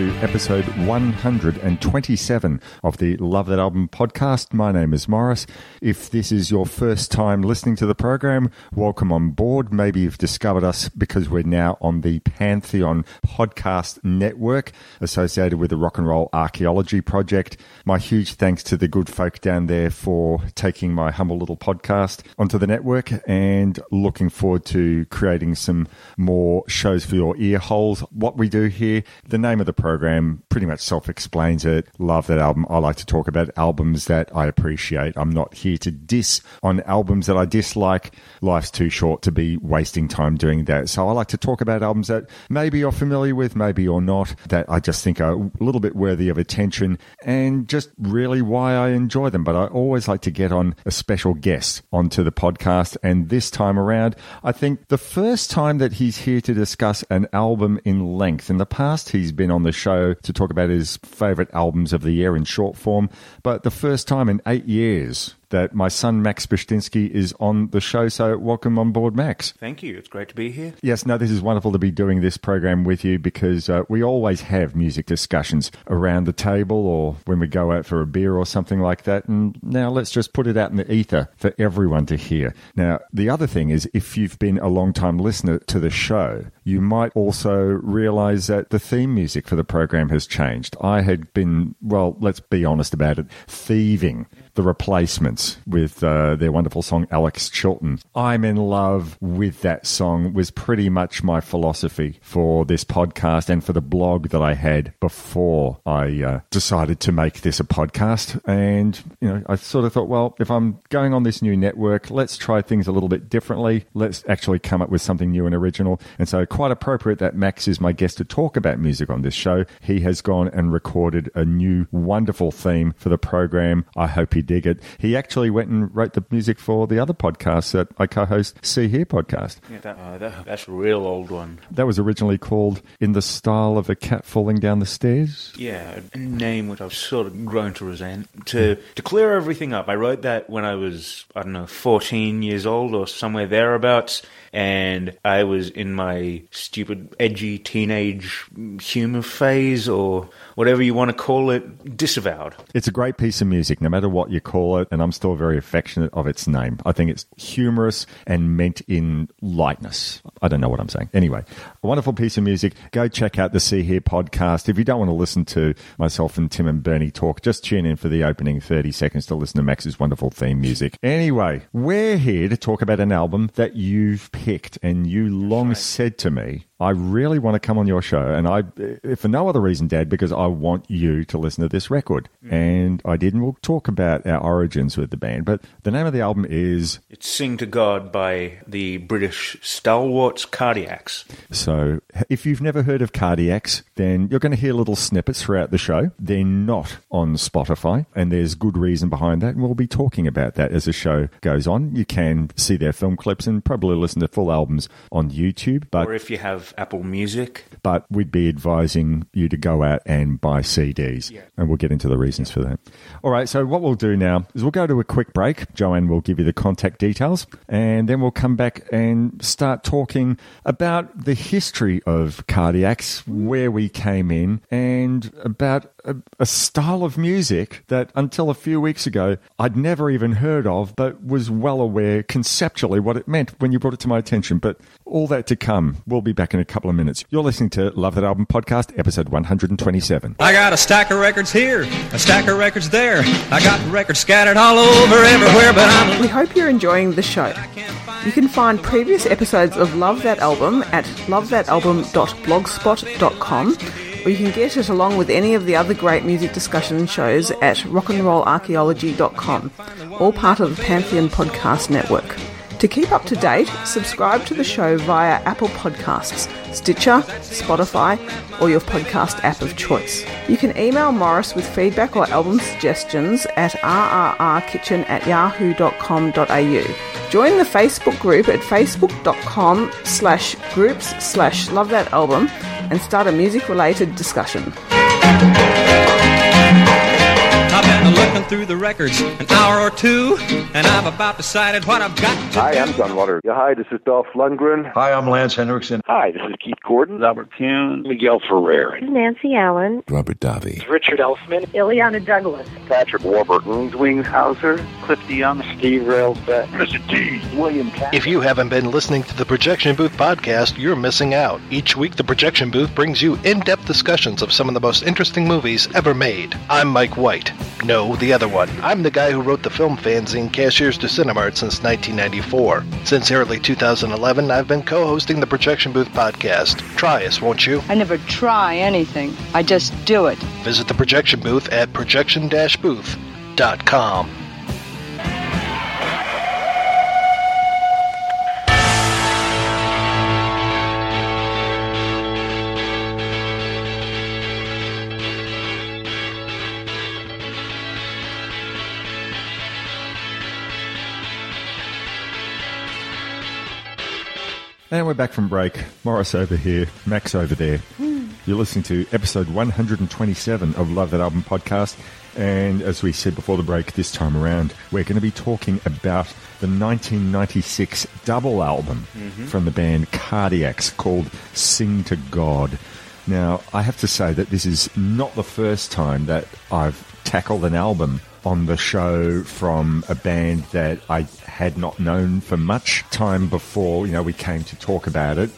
to episode 127 of the Love That Album podcast. My name is Morris. If this is your first time listening to the program, welcome on board. Maybe you've discovered us because we're now on the Pantheon podcast network associated with the Rock and Roll Archaeology Project. My huge thanks to the good folk down there for taking my humble little podcast onto the network and looking forward to creating some more shows for your ear holes. What we do here, the name of the program pretty much self explains it. Love that album. I like to talk about albums that I appreciate. I'm not here to diss on albums that I dislike. Life's too short to be wasting time doing that. So I like to talk about albums that maybe you're familiar with, maybe you're not, that I just think are a little bit worthy of attention and just really why I enjoy them. But I always like to get on a special guest onto the podcast. And this time around, I think the first time that he's here to discuss an album in length. In the past, he's been on the show to talk about his favorite albums of the year in short form, but the first time in eight years that my son Max Bushtinsky is on the show. So welcome on board, Max. Thank you. It's great to be here. Yes, no, this is wonderful to be doing this program with you because uh, we always have music discussions around the table or when we go out for a beer or something like that. And now let's just put it out in the ether for everyone to hear. Now, the other thing is if you've been a long time listener to the show, you might also realize that the theme music for the program has changed. I had been, well, let's be honest about it, thieving the replacements with uh, their wonderful song Alex Chilton. I'm in love with that song was pretty much my philosophy for this podcast and for the blog that I had before I uh, decided to make this a podcast. And you know, I sort of thought, well, if I'm going on this new network, let's try things a little bit differently. Let's actually come up with something new and original. And so, quite appropriate that Max is my guest to talk about music on this show. He has gone and recorded a new wonderful theme for the program. I hope he dig it. He actually went and wrote the music for the other podcast that I co-host, See Here podcast. Yeah, that, uh, that, that's a real old one. That was originally called "In the Style of a Cat Falling Down the Stairs." Yeah, a name which I've sort of grown to resent. To to clear everything up, I wrote that when I was I don't know 14 years old or somewhere thereabouts, and I was in my stupid, edgy teenage humor phase or whatever you want to call it, disavowed. It's a great piece of music, no matter what you call it, and I'm still very affectionate of its name. I think it's humorous and meant in lightness. I don't know what I'm saying. Anyway, a wonderful piece of music. Go check out the See Here podcast. If you don't want to listen to myself and Tim and Bernie talk, just tune in for the opening 30 seconds to listen to Max's wonderful theme music. Anyway, we're here to talk about an album that you've picked, and you long right. said to me, I really want to come on your show, and I, if for no other reason, Dad, because I want you to listen to this record. Mm. And I did, and we'll talk about our origins with the band. But the name of the album is It's Sing to God by the British stalwarts Cardiacs. So, if you've never heard of Cardiacs, then you're going to hear little snippets throughout the show. They're not on Spotify, and there's good reason behind that, and we'll be talking about that as the show goes on. You can see their film clips and probably listen to full albums on YouTube, but Or if you have Apple Music. but we'd be advising you to go out and buy CDs. Yeah. And we'll get into the reasons for that. All right, so what we'll do now is we'll go to a quick break. Joanne will give you the contact details, and then we'll come back and start talking about the history of Cardiacs, where we came in, and about a, a style of music that until a few weeks ago I'd never even heard of, but was well aware conceptually what it meant when you brought it to my attention. But all that to come. We'll be back in a couple of minutes. You're listening to Love That Album podcast, episode 127. I got a stack of records here, a stack of records there. I got records scattered all over everywhere, but I'm We hope you're enjoying the show. You can find previous episodes of Love That Album at lovethatalbum.blogspot.com, or you can get it along with any of the other great music discussion shows at rockandrollarchaeology.com, all part of the Pantheon Podcast Network. To keep up to date, subscribe to the show via Apple Podcasts, Stitcher, Spotify, or your podcast app of choice. You can email Morris with feedback or album suggestions at rrrkitchen at yahoo.com.au. Join the Facebook group at facebook.com slash groups slash love that album and start a music related discussion. I've been looking through the records an hour or two, and I've about decided what I've got to Hi, do. I'm John Water. Yeah, hi, this is Dolph Lundgren. Hi, I'm Lance Henriksen. Hi, this is Keith Gordon. Albert Kuhn. Miguel Ferrer. Nancy Allen, Robert Davi. Richard Elfman. Illeana Douglas, Patrick Warburton. Zwingshauser. Cliff DeYoung. Steve Railsback. Mr. T. William Katt. If you haven't been listening to the Projection Booth podcast, you're missing out. Each week, the Projection Booth brings you in depth discussions of some of the most interesting movies ever made. I'm Mike White. No, the other one. I'm the guy who wrote the film fanzine Cashiers du Cinemart since 1994. Since early 2011, I've been co hosting the Projection Booth podcast. Try us, won't you? I never try anything. I just do it. Visit the Projection Booth at projection booth.com. And we're back from break. Morris over here, Max over there. Hmm. You're listening to episode 127 of Love That Album podcast. And as we said before the break, this time around, we're going to be talking about the 1996 double album mm-hmm. from the band Cardiacs called Sing to God. Now, I have to say that this is not the first time that I've tackled an album on the show from a band that I had not known for much time before, you know, we came to talk about it.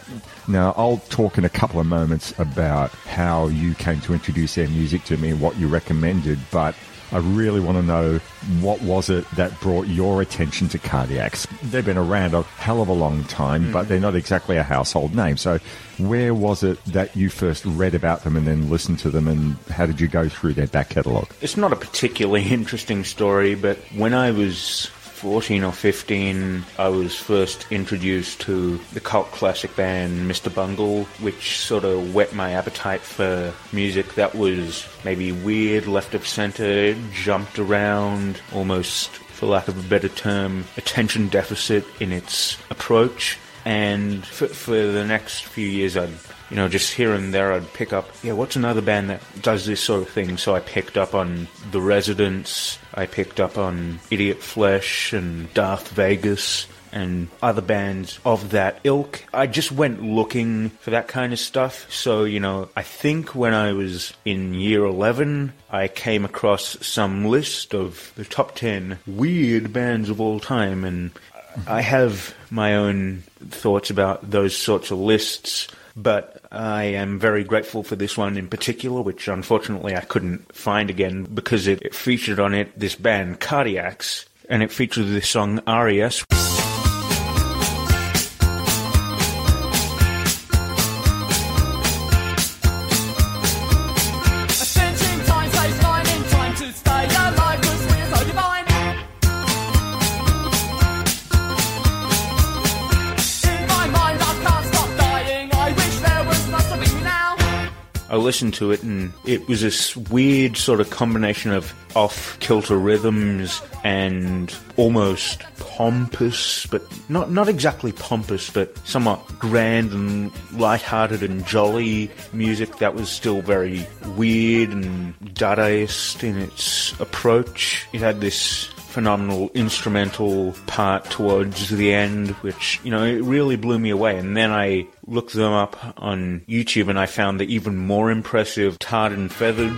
Now, I'll talk in a couple of moments about how you came to introduce their music to me and what you recommended, but I really want to know what was it that brought your attention to Cardiacs. They've been around a hell of a long time, but mm. they're not exactly a household name. So, where was it that you first read about them and then listened to them, and how did you go through their back catalogue? It's not a particularly interesting story, but when I was 14 or 15, I was first introduced to the cult classic band Mr. Bungle, which sort of whet my appetite for music that was maybe weird, left of center, jumped around, almost, for lack of a better term, attention deficit in its approach. And for, for the next few years, I'd you know, just here and there I'd pick up, yeah, what's another band that does this sort of thing? So I picked up on The Residents, I picked up on Idiot Flesh and Darth Vegas and other bands of that ilk. I just went looking for that kind of stuff. So, you know, I think when I was in year 11, I came across some list of the top 10 weird bands of all time and I have my own thoughts about those sorts of lists, but I am very grateful for this one in particular, which unfortunately I couldn't find again because it, it featured on it this band Cardiacs, and it featured this song RES. I listened to it and it was this weird sort of combination of off kilter rhythms and almost pompous, but not not exactly pompous, but somewhat grand and light-hearted and jolly music that was still very weird and Dadaist in its approach. It had this phenomenal instrumental part towards the end, which, you know, it really blew me away. And then I looked them up on YouTube and I found the even more impressive Tarred and Feathered.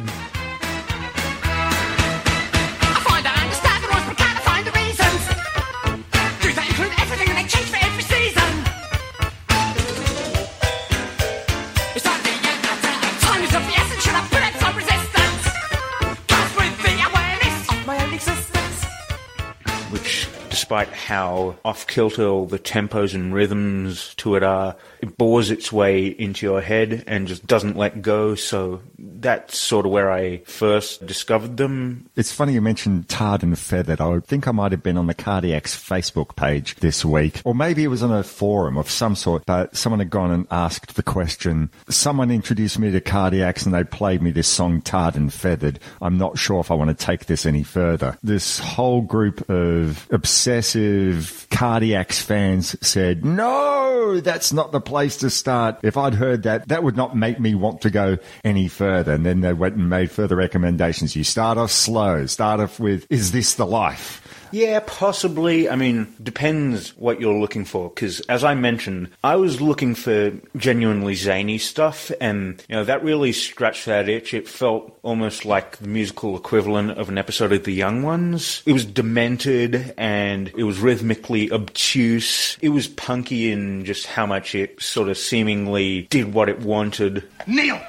Despite how off kilter the tempos and rhythms to it are, it bores its way into your head and just doesn't let go. So that's sort of where I first discovered them. It's funny you mentioned Tarred and Feathered. I think I might have been on the Cardiacs Facebook page this week, or maybe it was on a forum of some sort, but someone had gone and asked the question. Someone introduced me to Cardiacs and they played me this song, Tarred and Feathered. I'm not sure if I want to take this any further. This whole group of obsessive Cardiacs fans said, no, that's not the place to start. If I'd heard that, that would not make me want to go any further. And then they went and made further recommendations. You start off slow, start off with, is this the life? Yeah, possibly. I mean, depends what you're looking for. Because as I mentioned, I was looking for genuinely zany stuff, and you know that really scratched that itch. It felt almost like the musical equivalent of an episode of The Young Ones. It was demented, and it was rhythmically obtuse. It was punky in just how much it sort of seemingly did what it wanted. Neil!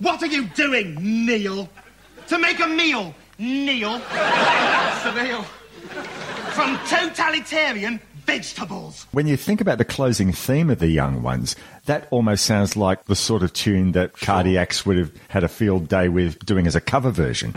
What are you doing, Neil? To make a meal, Neil. Surreal. From totalitarian vegetables. When you think about the closing theme of the Young Ones, that almost sounds like the sort of tune that Cardiacs would have had a field day with doing as a cover version.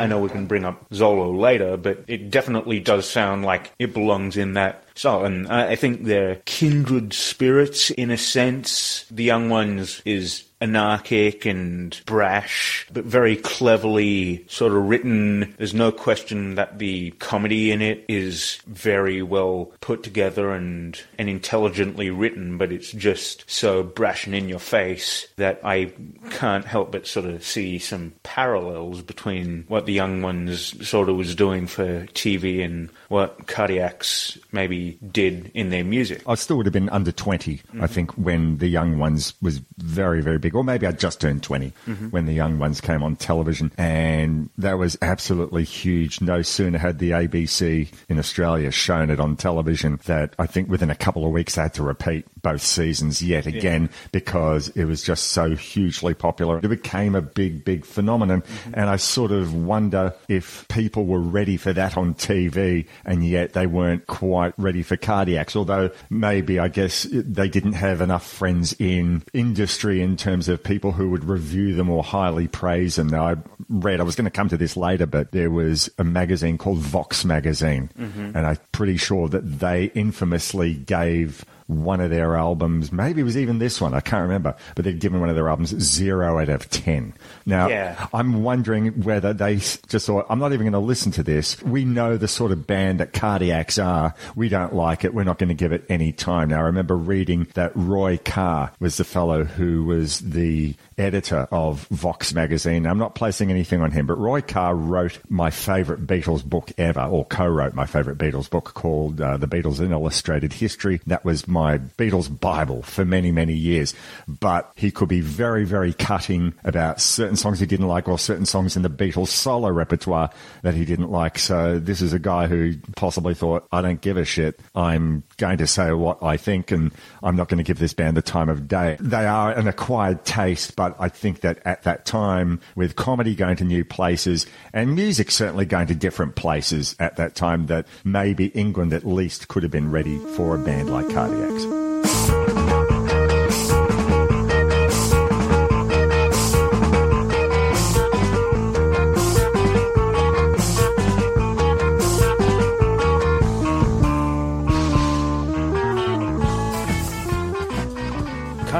I know we can bring up Zolo later, but it definitely does sound like it belongs in that song. And I I think they're kindred spirits in a sense. The Young Ones is anarchic and brash, but very cleverly sort of written. There's no question that the comedy in it is very well put together and, and intelligently written, but it's just so brash and in your face that I can't help but sort of see some parallels between what the young ones sort of was doing for TV and what Cardiacs maybe did in their music. I still would have been under 20, I think, when the Young Ones was very, very big. Or maybe I just turned 20 Mhm. when the Young Ones came on television. And that was absolutely huge. No sooner had the ABC in Australia shown it on television that I think within a couple of weeks they had to repeat both seasons yet again because it was just so hugely popular. It became a big, big phenomenon. And I sort of wonder if people were ready for that on TV and yet they weren't quite ready for cardiacs. Although maybe I guess they didn't have enough friends in industry in terms of people who would review them or highly praise them. Now I read, I was going to come to this later, but there was a magazine called Vox Magazine Mhm. and I'm pretty sure that they infamously gave one of their albums, maybe it was even this one, I can't remember, but they'd given one of their albums zero out of 10. Now, Yeah. I'm wondering whether they just thought, I'm not even going to listen to this. We know the sort of band that Cardiacs are. We don't like it. We're not going to give it any time. Now, I remember reading that Roy Carr was the fellow who was the editor of Vox magazine. I'm not placing anything on him, but Roy Carr wrote my favorite Beatles book ever, or co-wrote my favorite Beatles book called uh, The Beatles in Illustrated History. That was my Beatles Bible for many, many years. But he could be very, very cutting about certain songs he didn't like or certain songs in the Beatles solo repertoire that he didn't like. So this is a guy who possibly thought, I don't give a shit. I'm going to say what I think and I'm not going to give this band the time of day. They are an acquired taste, but I think that at that time, with comedy going to new places and music certainly going to different places at that time, that maybe England at least could have been ready for a band like Cardiacs.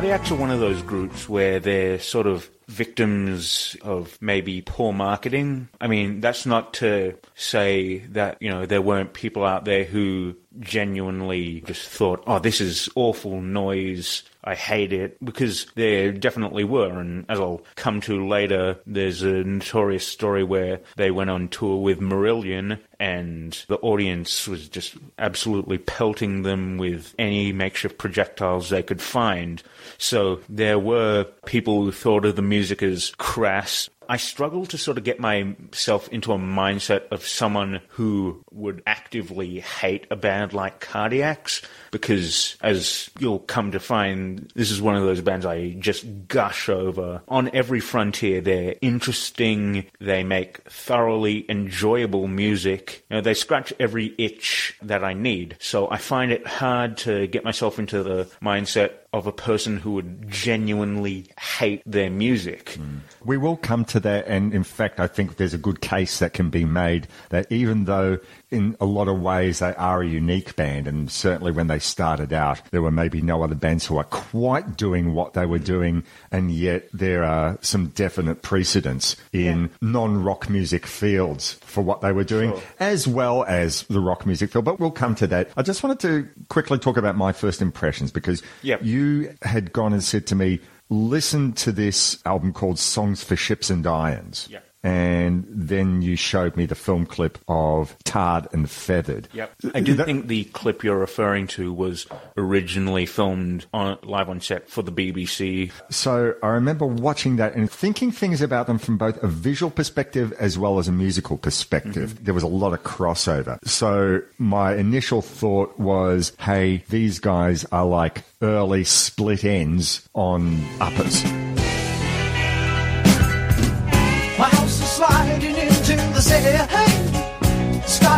Cardiacs are actually one of those groups where they're sort of victims of maybe poor marketing. I mean, that's not to say that, you know, there weren't people out there who genuinely just thought, oh, this is awful noise. I hate it because there definitely were. And as I'll come to later, there's a notorious story where they went on tour with Marillion and the audience was just absolutely pelting them with any makeshift projectiles they could find. So there were people who thought of the music as crass. I struggle to sort of get myself into a mindset of someone who would actively hate a band like Cardiacs because, as you'll come to find, this is one of those bands I just gush over. On every frontier, they're interesting, they make thoroughly enjoyable music. You know, they scratch every itch that I need. So I find it hard to get myself into the mindset of a person who would genuinely hate their music. Hmm. We will come to that. And in fact, I think there's a good case that can be made that even though in a lot of ways they are a unique band, and certainly when they started out, there were maybe no other bands who are quite doing what they were doing, and yet there are some definite precedents in non rock music fields for what they were doing, Sure. as well as the rock music field. But we'll come to that. I just wanted to quickly talk about my first impressions because Yep. you had gone and said to me, listen to this album called Songs for Ships and Irons. Yep. And then you showed me the film clip of Tarred and Feathered. Yep. I do That- think the clip you're referring to was originally filmed on live on set for the BBC. So I remember watching that and thinking things about them from both a visual perspective as well as a musical perspective. Mm-hmm. There was a lot of crossover. So my initial thought was, hey, these guys are like early Split Enz on uppers.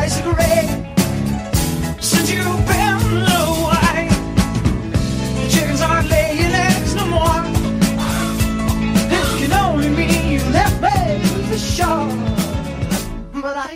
Skies are gray. Since you've been away, the chickens aren't laying eggs no more. This can only mean you left me for sure.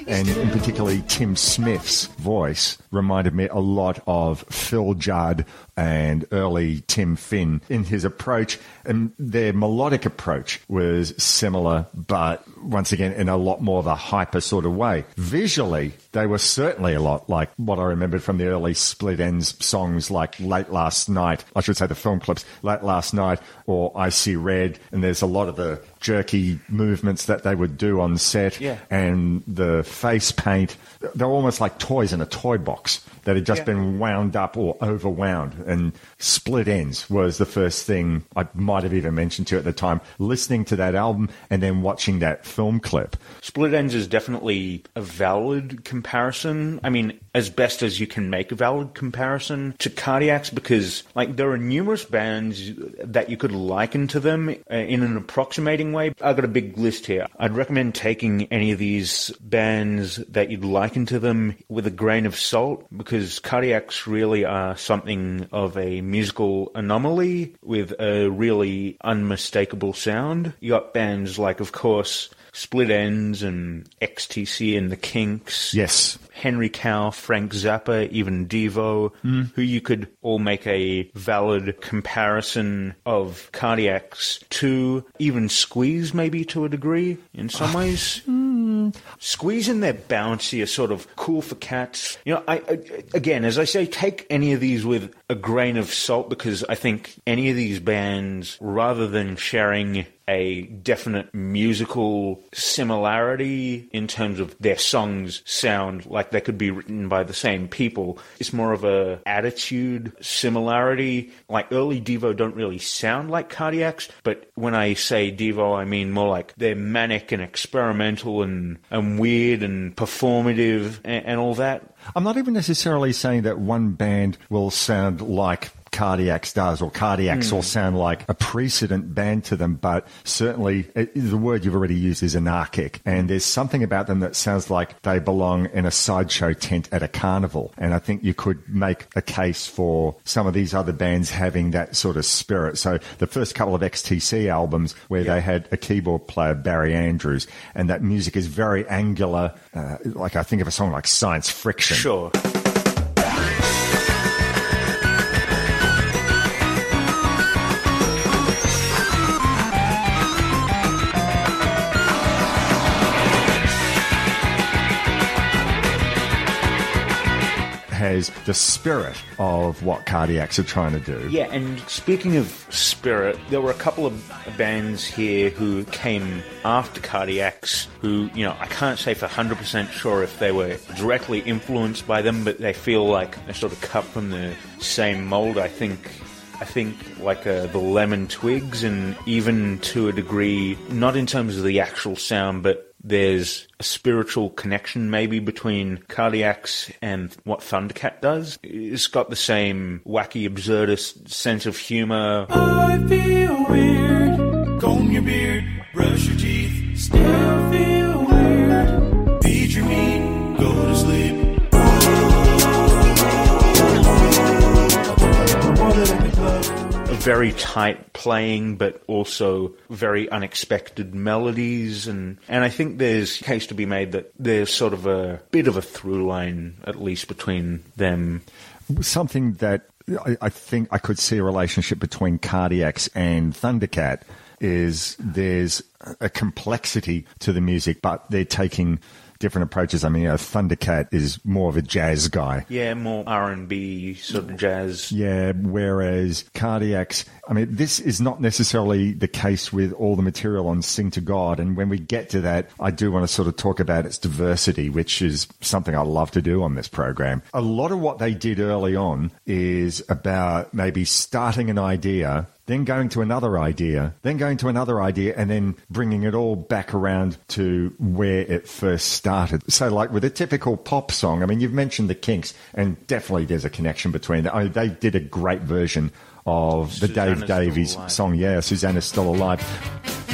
And in particularly Tim Smith's voice reminded me a lot of Phil Judd and early Tim Finn in his approach. And their melodic approach was similar, but once again, in a lot more of a hyper sort of way. Visually, they were certainly a lot like what I remembered from the early Split Enz songs like Late Last Night. I should say the film clips, Late Last Night or I See Red. And there's a lot of the jerky movements that they would do on set Yeah. and the face paint. They're almost like toys in a toy box that had just Yeah. been wound up or overwound. And Split Enz was the first thing I might have even mentioned to you at the time. Listening to that album and then watching that film clip. Split Enz is definitely a valid comparison. I mean, as best as you can make a valid comparison to Cardiacs because, like, there are numerous bands that you could liken to them uh, in an approximating way. I've got a big list here. I'd recommend taking any of these bands that you'd liken to them with a grain of salt because Cardiacs really are something of a musical anomaly with a really unmistakable sound. You got bands like, of course, Split Enz and XTC and the Kinks. Yes. Henry Cow, Frank Zappa, even Devo, hmm. who you could all make a valid comparison of cardiacs to, even Squeeze maybe to a degree in some ah, ways. Hmm. Squeeze and their bouncy are sort of cool for cats. You know, I, I again, as I say, take any of these with a grain of salt because I think any of these bands, rather than sharing a definite musical similarity in terms of their songs sound like they could be written by the same people. It's more of a attitude similarity. Like early Devo don't really sound like Cardiacs, but when I say Devo, I mean more like they're manic and experimental and, and weird and performative and, and all that. I'm not even necessarily saying that one band will sound like Cardiacs does, or Cardiacs all sound like a precedent band to them, but certainly it, the word you've already used is anarchic, and there's something about them that sounds like they belong in a sideshow tent at a carnival. And I think you could make a case for some of these other bands having that sort of spirit. So the first couple of XTC albums where they had a keyboard player, Barry Andrews, and that music is very angular, uh, like I think of a song like Science Friction. Sure. Has the spirit of what Cardiacs are trying to do. Yeah, and speaking of spirit, there were a couple of bands here who came after Cardiacs who, you know, I can't say for 100% sure if they were directly influenced by them, but they feel like they're sort of cut from the same mold. I think. I think like uh, the Lemon Twigs, and even to a degree, not in terms of the actual sound, but there's a spiritual connection maybe between Cardiacs and what Thundercat does. It's got the same wacky, absurdist sense of humor. I feel weird. Comb your beard, brush your teeth. Still feel very tight playing, but also very unexpected melodies, and and I think there's case to be made that there's sort of a bit of a through line, at least between them. Something that I, I think I could see a relationship between Cardiacs and Thundercat is there's a complexity to the music, but they're taking different approaches. I mean, you know, Thundercat is more of a jazz guy. Yeah, more R and B sort of jazz. Yeah, whereas Cardiacs, I mean, this is not necessarily the case with all the material on Sing to God. And when we get to that, I do want to sort of talk about its diversity, which is something I love to do on this program. A lot of what they did early on is about maybe starting an idea then going to another idea, then going to another idea, and then bringing it all back around to where it first started. So, like with a typical pop song, I mean, you've mentioned the Kinks, and definitely there's a connection between that. I mean, they did a great version of the Susannah's Dave Davies song, yeah, Susannah's Still Alive.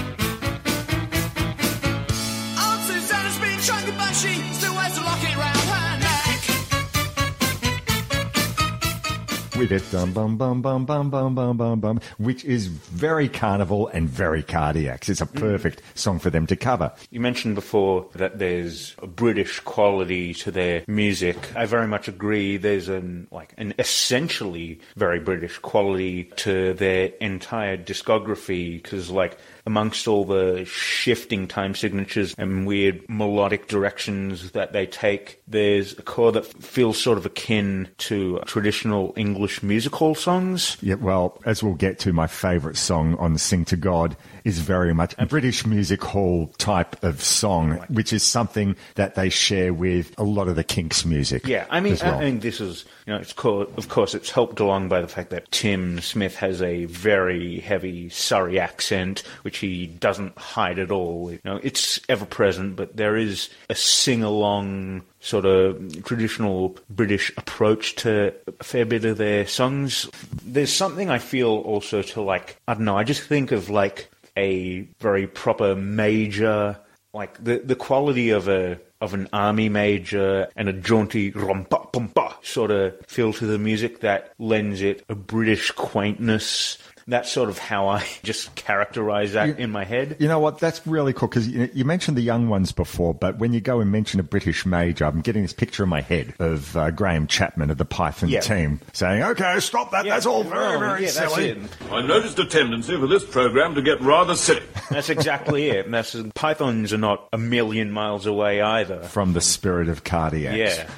With it, bum bum bum bum bum bum bum bum, which is very carnival and very cardiacs. It's a mm. perfect song for them to cover. You mentioned before that there's a British quality to their music. I very much agree. There's an like an essentially very British quality to their entire discography because like amongst all the shifting time signatures and weird melodic directions that they take, there's a core that feels sort of akin to traditional English music hall songs. Yeah, well, as we'll get to, my favourite song on Sing to God is very much a British music hall type of song, which is something that they share with a lot of the Kinks music. Yeah, I mean, well. I think this is, you know, it's co- of course it's helped along by the fact that Tim Smith has a very heavy Surrey accent, which he doesn't hide at all. You know, it's ever present, but there is a sing along sort of traditional British approach to a fair bit of their songs. There's something I feel also to like, I don't know, I just think of like a very proper major like the the quality of a of an army major and a jaunty rumpa pumpa sort of feel to the music that lends it a British quaintness. That's sort of how I just characterize that in my head. You know what? That's really cool because you, you mentioned the young ones before, but when you go and mention a British major, I'm getting this picture in my head of uh, Graham Chapman of the Python Yeah. team saying, "Okay, stop that. That's all very, Oh, very yeah, silly." I noticed a tendency for this program to get rather silly. That's exactly it. And that's pythons are not a million miles away either. From the spirit of cardiacs. Yeah.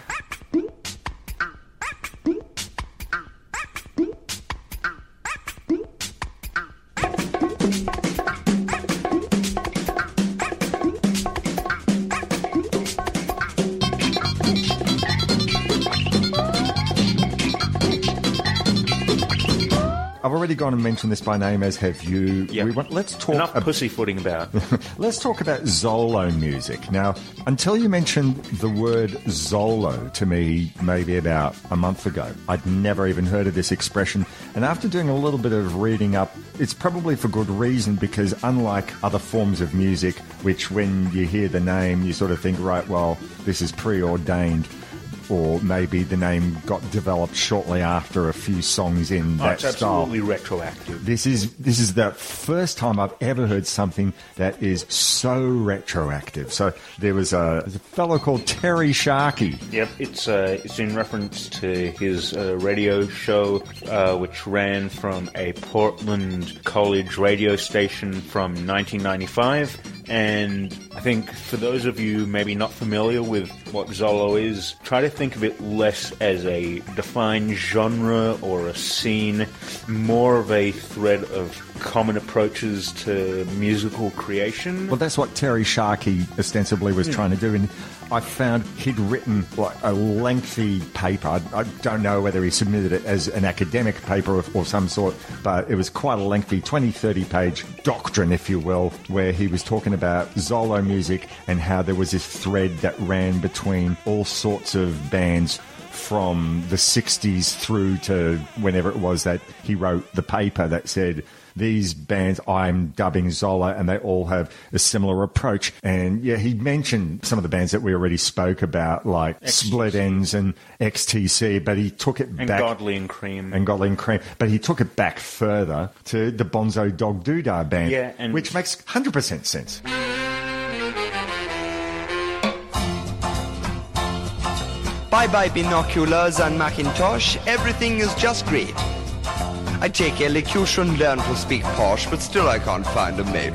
I've already gone and mentioned this by name, as have you. Yep. We want, let's talk Enough ab- pussyfooting about. Let's talk about Zolo music. Now, until you mentioned the word Zolo to me maybe about a month ago, I'd never even heard of this expression. And after doing a little bit of reading up, it's probably for good reason because unlike other forms of music, which when you hear the name, you sort of think, right, well, this is preordained. Or maybe the name got developed shortly after a few songs in Oh, that style. absolutely retroactive. This is this is the first time I've ever heard something that is so retroactive. So there was a, a fellow called Terry Sharkey. Yep, it's uh, it's in reference to his uh, radio show, uh, which ran from a Portland college radio station from 1995. And I think for those of you maybe not familiar with what Zolo is, try to think of it less as a defined genre or a scene, more of a thread of common approaches to musical creation. Well, that's what Terry Sharkey ostensibly was hmm. trying to do. And I found he'd written like a lengthy paper. I, I don't know whether he submitted it as an academic paper of, or some sort, but it was quite a lengthy 20, 30 page doctrine, if you will, where he was talking about Zolo music and how there was this thread that ran between all sorts of bands from the 60s through to whenever it was that he wrote the paper that said these bands I'm dubbing Zolo, and they all have a similar approach. And yeah, he mentioned some of the bands that we already spoke about, like Split Enz and XTC, but he took it back And back. Godley and Creme. and Godley and Creme, but he took it back further to the Bonzo Dog Doo-Dah band, Yeah, and- which makes 100% sense. Bye bye binoculars and Macintosh, everything is just great. I take elocution, learn to speak posh, but still I can't find a mate.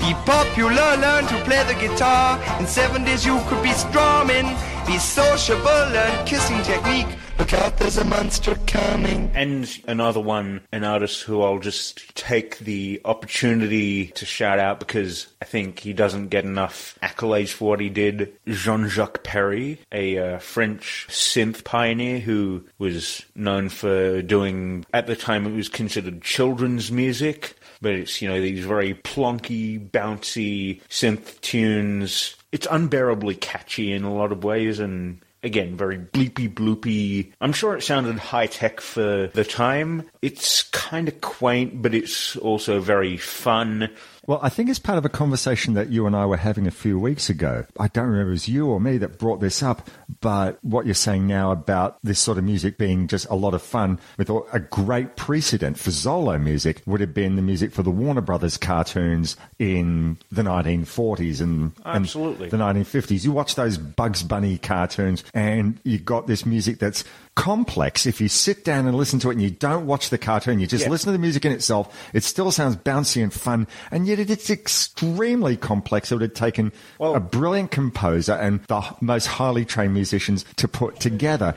Be popular, learn to play the guitar. In seven days you could be strumming. Be sociable, learn kissing technique. Look out, there's a monster coming. And another one, an artist who I'll just take the opportunity to shout out because I think he doesn't get enough accolades for what he did. Jean-Jacques Perrey, a uh, French synth pioneer who was known for doing, at the time it was considered children's music, but it's, you know, these very plonky, bouncy synth tunes. It's unbearably catchy in a lot of ways and again, very bleepy bloopy. I'm sure it sounded high tech for the time. It's kind of quaint, but it's also very fun. Well, I think it's part of a conversation that you and I were having a few weeks ago. I don't remember if it was you or me that brought this up, but what you're saying now about this sort of music being just a lot of fun with a a great precedent for Zolo music would have been the music for the Warner Brothers cartoons in the 1940s and, and Absolutely. the 1950s. You watch those Bugs Bunny cartoons and you got this music that's complex. If you sit down and listen to it and you don't watch the cartoon, you just Yeah. listen to the music in itself, it still sounds bouncy and fun, and yet it, it's extremely complex. It would have taken a brilliant composer and the most highly trained musicians to put together.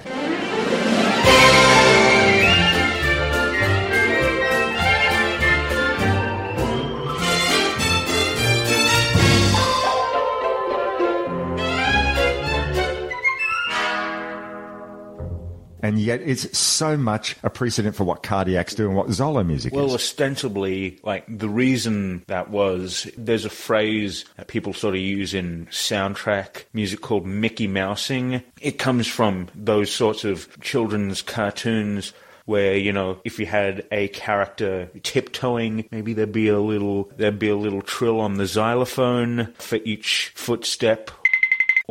And yet, it's so much a precedent for what Cardiacs do and what Zolo music Well, is. ostensibly, like the reason that was, there's a phrase that people sort of use in soundtrack music called Mickey Mousing. It comes from those sorts of children's cartoons where you know if you had a character tiptoeing maybe there'd be a little there'd be a little trill on the xylophone for each footstep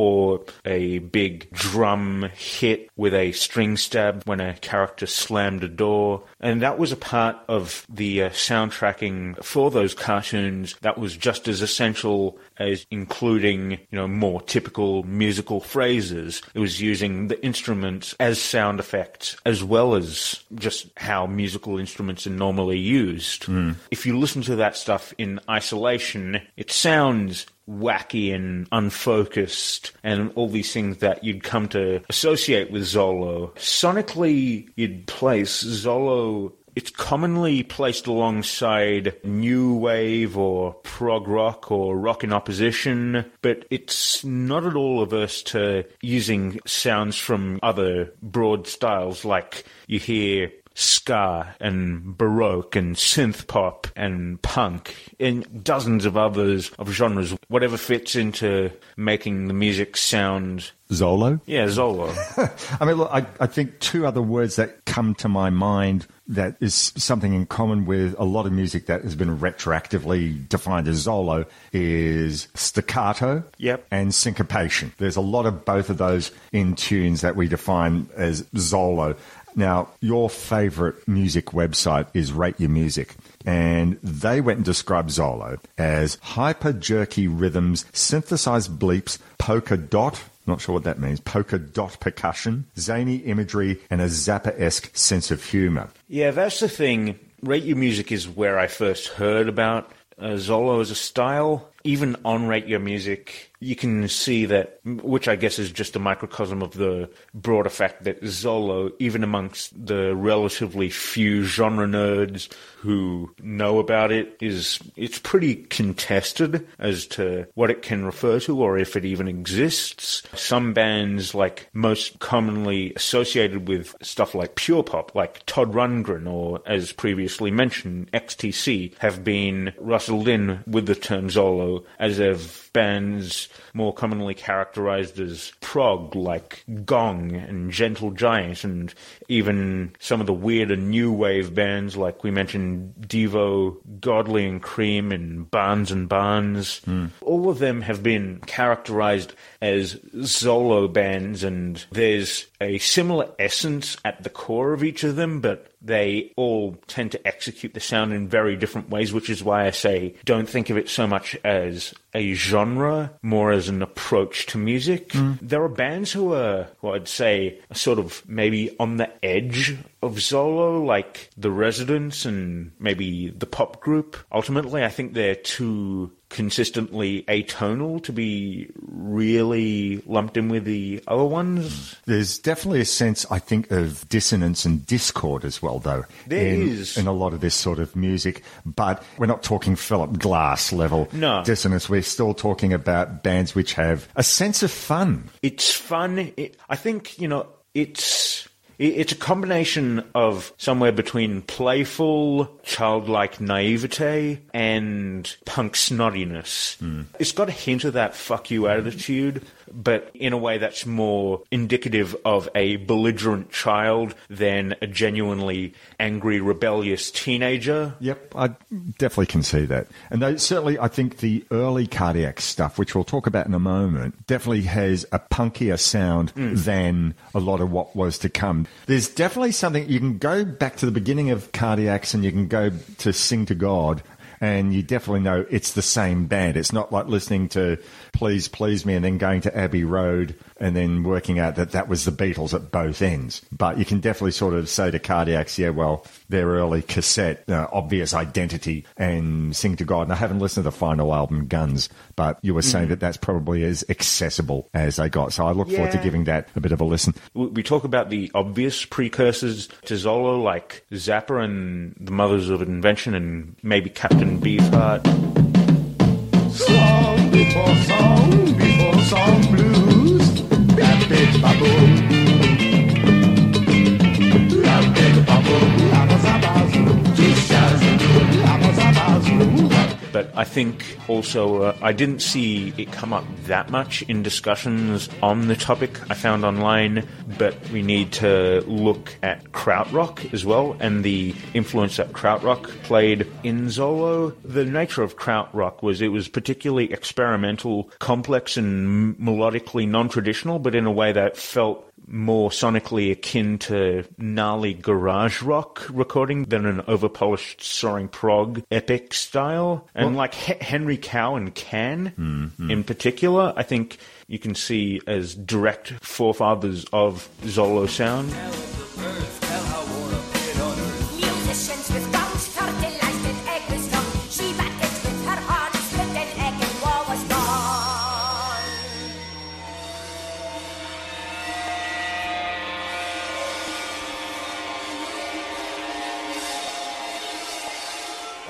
or a big drum hit with a string stab when a character slammed a door. And that was a part of the uh, soundtracking for those cartoons that was just as essential as including, you know, more typical musical phrases. It was using the instruments as sound effects as well as just how musical instruments are normally used. If you listen to that stuff in isolation, it sounds wacky and unfocused and all these things that you'd come to associate with Zolo. Sonically, you'd place Zolo. It's commonly placed alongside new wave or prog rock or rock in opposition, but it's not at all averse to using sounds from other broad styles like you hear ska and baroque and synth pop and punk and dozens of others of genres whatever fits into making the music sound Zolo? yeah zolo I mean, look, I, I think two other words that come to my mind that is something in common with a lot of music that has been retroactively defined as Zolo is staccato Yep. and syncopation. There's a lot of both of those in tunes that we define as Zolo. Now, your favorite music website is Rate Your Music, and they went and described Zolo as hyper jerky rhythms, synthesized bleeps, polka dot, not sure what that means, polka dot percussion, zany imagery, and a Zappa esque sense of humor. yeah that's the thing rate your music is where i first heard about uh, zolo as a style even on rate your music you can see that which i guess is just a microcosm of the broader fact that zolo even amongst the relatively few genre nerds who know about it is it's pretty contested as to what it can refer to or if it even exists. Some bands like most commonly associated with stuff like pure pop like todd rundgren or as previously mentioned xtc have been rustled in with the term zolo as of bands more commonly characterized as prog, like Gong and Gentle Giant, and even some of the weirder new wave bands, like we mentioned Devo, Godley and Creme, and Barnes and Barnes. Hmm. All of them have been characterized as Zolo bands, and there's a similar essence at the core of each of them, but they all tend to execute the sound in very different ways, which is why I say don't think of it so much as a genre, more as an approach to music. Hmm. There are bands who are, who I'd say, are sort of maybe on the edge of Zolo, like The Residents and maybe the pop group. Ultimately, I think they're too consistently atonal to be really lumped in with the other ones. There's definitely a sense, I think, of dissonance and discord as well, though. There in, is. in a lot of this sort of music, but we're not talking Philip Glass level No. dissonance. We're still talking about bands which have a sense of fun. It's fun. It, I think you know it's it- it's a combination of somewhere between playful, childlike naivete and punk snottiness. Hmm. It's got a hint of that "fuck you" attitude, but in a way that's more indicative of a belligerent child than a genuinely angry, rebellious teenager. Yep, I definitely can see that. And they, certainly, I think the early cardiac stuff, which we'll talk about in a moment, definitely has a punkier sound hmm. than a lot of what was to come. There's definitely something, you can go back to the beginning of cardiacs and you can go to Sing to God. And you definitely know it's the same band. It's not like listening to Please Please Me and then going to Abbey Road and then working out that that was the Beatles at both ends. But you can definitely sort of say to Cardiacs, yeah, well, their early cassette, uh, Obvious Identity and Sing to God. And I haven't listened to the final album, Guns, but you were saying Mhm. that that's probably as accessible as they got. So I look forward to giving that a bit of a listen. We we talk about the obvious precursors to Zolo, like Zappa and the Mothers of Invention, and maybe Captain Beefheart. Before song before song blues. Rapid bubble. But I think also uh, I didn't see it come up that much in discussions on the topic I found online, but we need to look at krautrock as well and the influence that krautrock played in Zolo. The nature of krautrock was it was particularly experimental, complex, and melodically non-traditional, but in a way that felt more sonically akin to gnarly garage rock recording than an overpolished soaring prog epic style. And like H- Henry Cow and Can mm-hmm. in particular, I think you can see as direct forefathers of Zolo sound.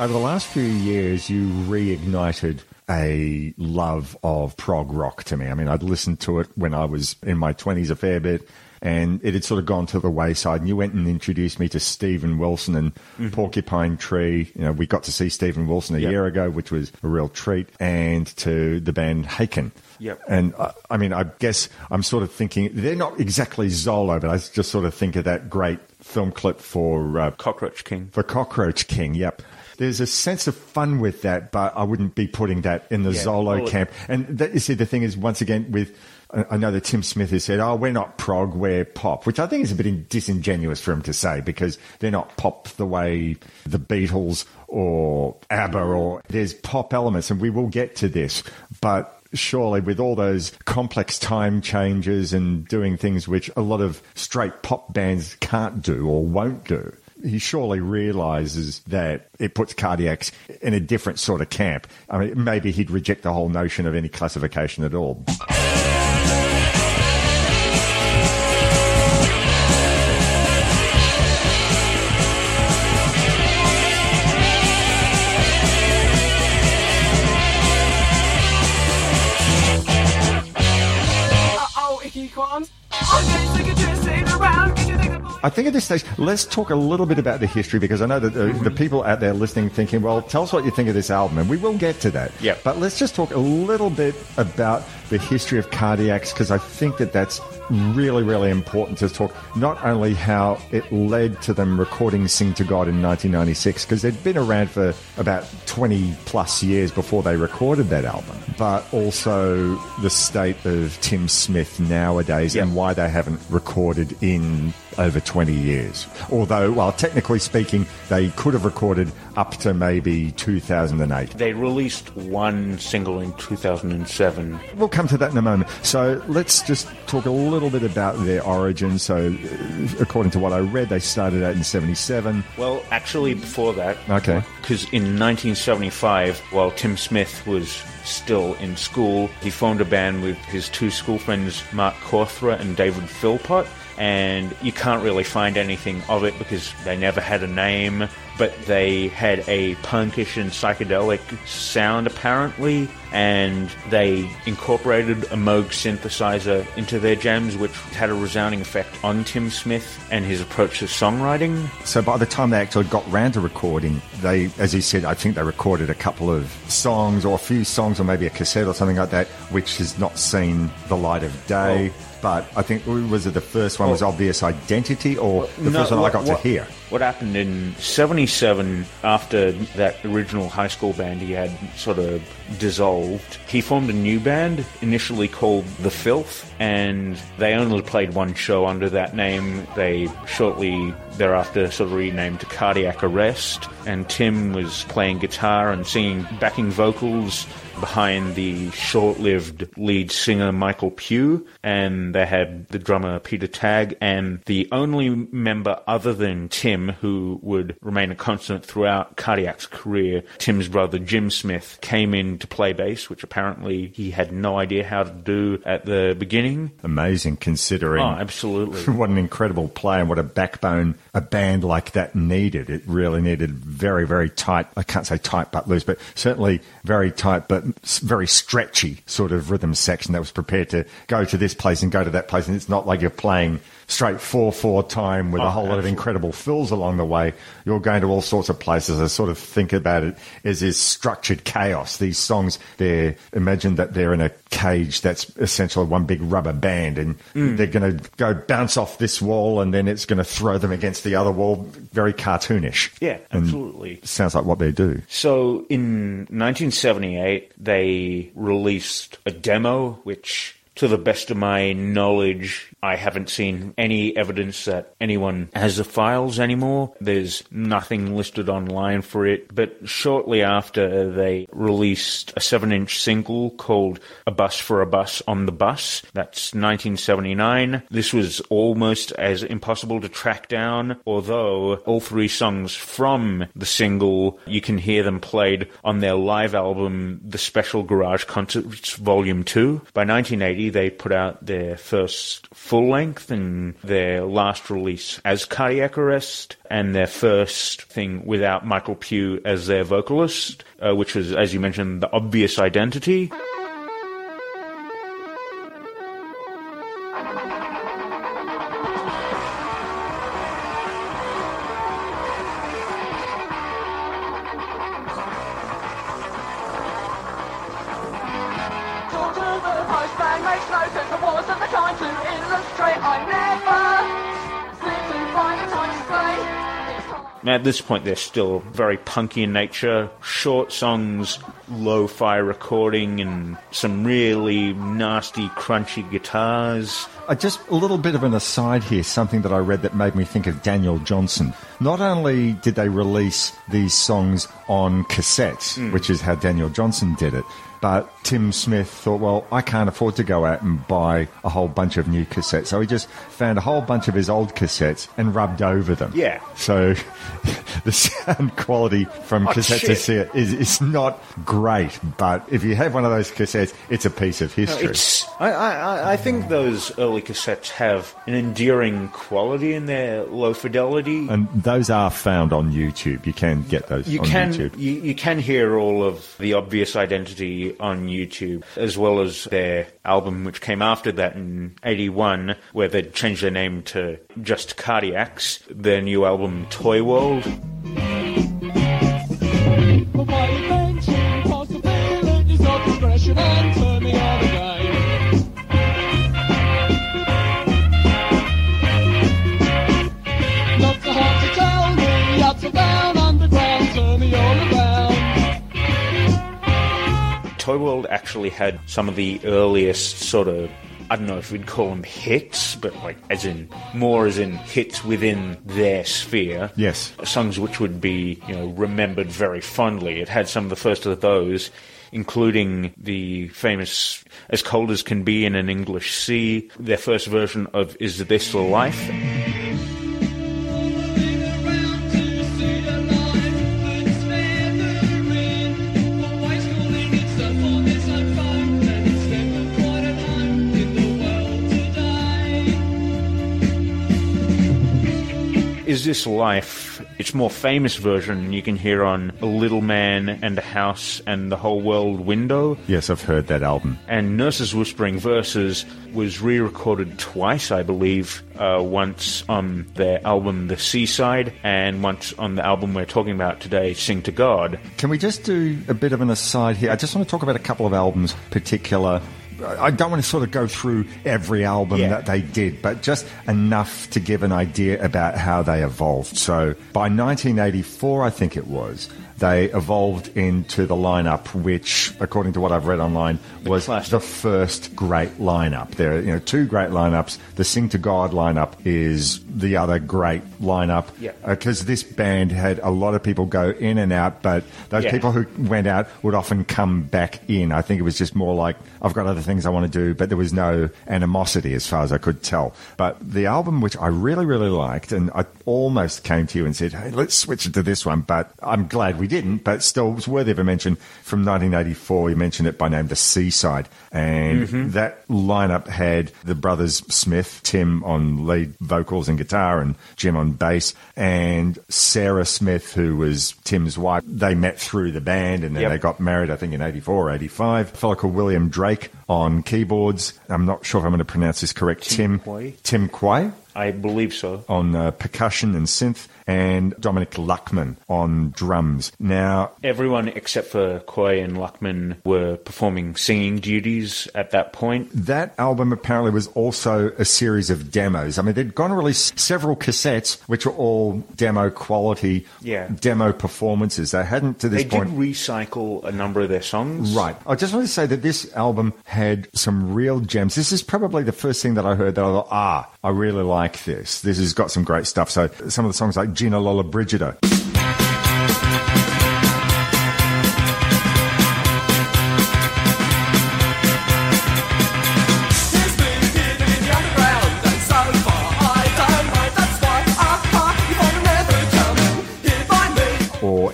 Over the last few years, you reignited a love of prog rock to me. I mean, I'd listened to it when I was in my 20s a fair bit, and it had sort of gone to the wayside. And you went and introduced me to Steven Wilson and Porcupine Tree. You know, we got to see Steven Wilson a Yep. year ago, which was a real treat, and to the band Haken. Yep. And uh, I mean, I guess I'm sort of thinking they're not exactly Zolo, but I just sort of think of that great film clip for uh, Cockroach King. For Cockroach King, yep. There's a sense of fun with that, but I wouldn't be putting that in the Yeah. Zolo oh, Well, camp. And that, you see, the thing is, once again, with I I know that Tim Smith has said, "Oh, we're not prog, we're pop," which I think is a bit disingenuous for him to say because they're not pop the way the Beatles or ABBA or there's pop elements, and we will get to this, but. Surely, with all those complex time changes and doing things which a lot of straight pop bands can't do or won't do, he surely realizes that it puts cardiacs in a different sort of camp. I mean, maybe he'd reject the whole notion of any classification at all. Uh-oh, icky qualms. I'm getting sick I think at this stage, let's talk a little bit about the history because I know that uh, the people out there listening thinking, well, tell us what you think of this album, and we will get to that. Yeah. But let's just talk a little bit about the history of Cardiacs because I think that that's really, really important to talk not only how it led to them recording Sing to God in 1996, because they'd been around for about 20 plus years before they recorded that album, but also the state of Tim Smith nowadays and why they haven't recorded in over 20 years. Although, well, technically speaking, they could have recorded up to maybe 2008. They released one single in 2007. We'll come to that in a moment. So let's just talk a little bit about their origin. So, uh, according to what I read, they started out in 77. Well, actually, before that, Okay. because in 1975, while Tim Smith was still in school, he formed a band with his two school friends, Mark Cawthra and David Philpott. And you can't really find anything of it because they never had a name, but they had a punkish and psychedelic sound apparently, and they incorporated a Moog synthesizer into their jams, which had a resounding effect on Tim Smith and his approach to songwriting. So by the time they actually got round to recording, they, as he said, I think they recorded a couple of songs or a few songs or maybe a cassette or something like that, which has not seen the light of day. But I think was it the first one was obvious identity or the first one I got what- to hear. What happened in 77 after that original high school band he had sort of dissolved, he formed a new band initially called The Filth, and they only played one show under that name. They shortly thereafter sort of renamed to Cardiac Arrest, and Tim was playing guitar and singing backing vocals behind the short-lived lead singer Michael Pugh, and they had the drummer Peter Tagg, and the only member other than Tim who would remain a constant throughout Cardiac's career, Tim's brother Jim Smith, came in to play bass, which apparently he had no idea how to do at the beginning. Amazing considering. Oh, absolutely. what an incredible play and what a backbone a band like that needed. It really needed very, very tight, I can't say tight but loose, but certainly very tight but very stretchy sort of rhythm section that was prepared to go to this place and go to that place. And it's not like you're playing straight 4 4 time with Oh, a whole lot of incredible fills along the way. You're going to all sorts of places. I sort of think about it as is structured chaos. These songs, they're, imagine that they're in a cage that's essentially one big rubber band and Mm. they're going to go bounce off this wall and then it's going to throw them against the other wall. Very cartoonish. Yeah, And absolutely. Sounds like what they do. So in 1978, they released a demo, which, to the best of my knowledge, I haven't seen any evidence that anyone has the files anymore. There's nothing listed online for it. But shortly after, they released a 7 inch single called A Bus for a Bus on the Bus. That's 1979. This was almost as impossible to track down, although all three songs from the single, you can hear them played on their live album, The Special Garage Concerts Volume 2. By 1980, they put out their first full length and their last release as Cardiac Arrest, and their first thing without Michael Pugh as their vocalist, uh, which was, as you mentioned, The Obvious Identity. Now, at this point, they're still very punky in nature. Short songs, lo fi recording, and some really nasty, crunchy guitars. Uh, just a little bit of an aside here, something that I read that made me think of Daniel Johnston. Not only did they release these songs on cassettes, Mm. which is how Daniel Johnston did it, but Tim Smith thought, well, I can't afford to go out and buy a whole bunch of new cassettes. So he just found a whole bunch of his old cassettes and rubbed over them. Yeah. So the sound quality from Oh, cassette to shit. cassette is, is not great, but if you have one of those cassettes, it's a piece of history. it's, I, I, I- think those early cassettes have an endearing quality in their low fidelity. And those are found on YouTube. You can get those You on can YouTube. you, you can hear all of the obvious identity on YouTube, as well as their album, which came after that in '81, where they changed their name to just Cardiacs. Their new album, Toy World. Toy World actually had some of the earliest sort of I don't know if we'd call them hits, but like as in more as in hits within their sphere. Yes. Songs which would be, you know, remembered very fondly. It had some of the first of those, including the famous As Cold as Can Be in an English Sea, their first version of Is This the Life? Is This Life? Its more famous version you can hear on A Little Man and a House and The Whole World Window. Yes, I've heard that album. And Nurses Whispering Verses was re recorded twice, I believe. Uh, once on their album The Seaside, and once on the album we're talking about today, Sing to God. Can we just do a bit of an aside here? I just want to talk about a couple of albums, particular. I don't want to sort of go through every album Yeah. that they did, but just enough to give an idea about how they evolved. So by 1984, I think it was, they evolved into the lineup, which, according to what I've read online, was the first great lineup. There are you know two great lineups. The Sing to God lineup is the other great lineup Yeah. Uh, because this band had a lot of people go in and out, but those Yeah. people who went out would often come back in. I think it was just more like, I've got other things I want to do, but there was no animosity as far as I could tell. But the album, which I really, really liked, and I almost came to you and said, hey, let's switch it to this one, but I'm glad we didn't, but still was worthy of a mention from 1984. You mentioned it by name, The Seaside. And Mhm. that lineup had the brothers Smith, Tim on lead vocals and guitar, and Jim on bass, and Sarah Smith, who was Tim's wife. They met through the band and then Yep. they got married, I think, in 84 or 85. A fellow called William Drake on keyboards. I'm not sure if I'm going to pronounce this correct. Tim, Quay? Tim Quay I believe so. on uh, percussion and synth, and Dominic Luckman on drums. Now, Everyone except for Quay and Luckman were performing singing duties at that point. That album apparently was also a series of demos. I mean, they'd gone and released several cassettes, which were all demo quality, Yeah. demo performances. They hadn't to this They point. did recycle a number of their songs. Right. I just want to say that this album had some real gems. This is probably the first thing that I heard that I thought, ah, I really like this. This has got some great stuff. So some of the songs like Gina Lola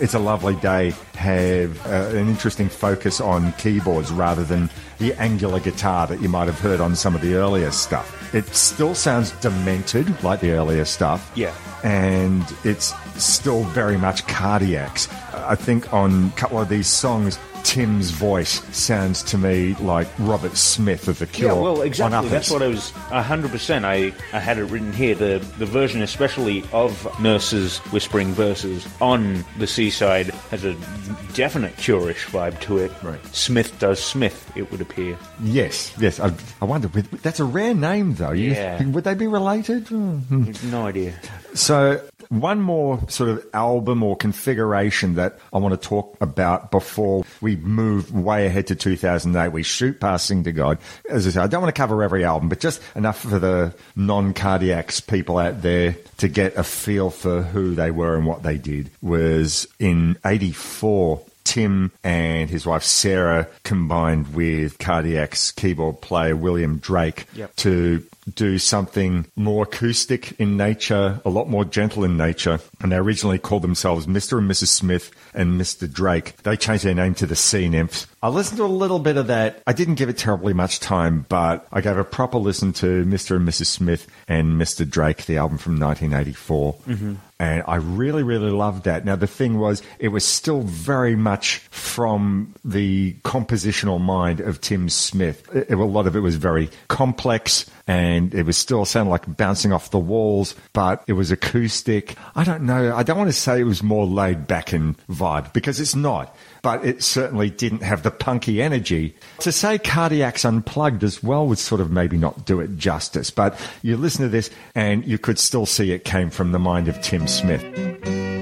It's a Lovely Day have uh, an interesting focus on keyboards rather than the angular guitar that you might have heard on some of the earlier stuff. It still sounds demented like the earlier stuff. Yeah. And it's still very much cardiacs. I think on a couple of these songs, Tim's voice sounds to me like Robert Smith of The Cure. Yeah, well, exactly. That's what I was. hundred percent. I I had it written here. The the version, especially of Nurse's whispering verses on the seaside, has a definite Curish vibe to it. Right. Smith does Smith. It would appear. Yes, yes. I, I wonder. That's a rare name, though. You- Yeah. would they be related? Hmm. No idea. So, one more sort of album or configuration that I want to talk about before we move way ahead to 2008. We shoot past Sing to God. As I say, I don't want to cover every album, but just enough for the non cardiacs people out there to get a feel for who they were and what they did. Was in 84. Tim and his wife Sarah combined with Cardiac's keyboard player William Drake Yep. to do something more acoustic in nature, a lot more gentle in nature. And they originally called themselves Mr. and Mrs. Smith and Mr. Drake. They changed their name to the Sea Nymphs. I listened to a little bit of that. I didn't give it terribly much time, but I gave a proper listen to Mr. and Mrs. Smith and Mr. Drake, the album from 1984. Mhm. And I really, really loved that. Now, the thing was, it was still very much from the compositional mind of Tim Smith. It- a lot of it was very complex and it was still sounded like bouncing off the walls, but it was acoustic. I don't know. I don't want to say it was more laid back in vibe because it's not, but it certainly didn't have the punky energy. To say Cardiac's unplugged as well would sort of maybe not do it justice, but you listen to this and you could still see it came from the mind of Tim Smith.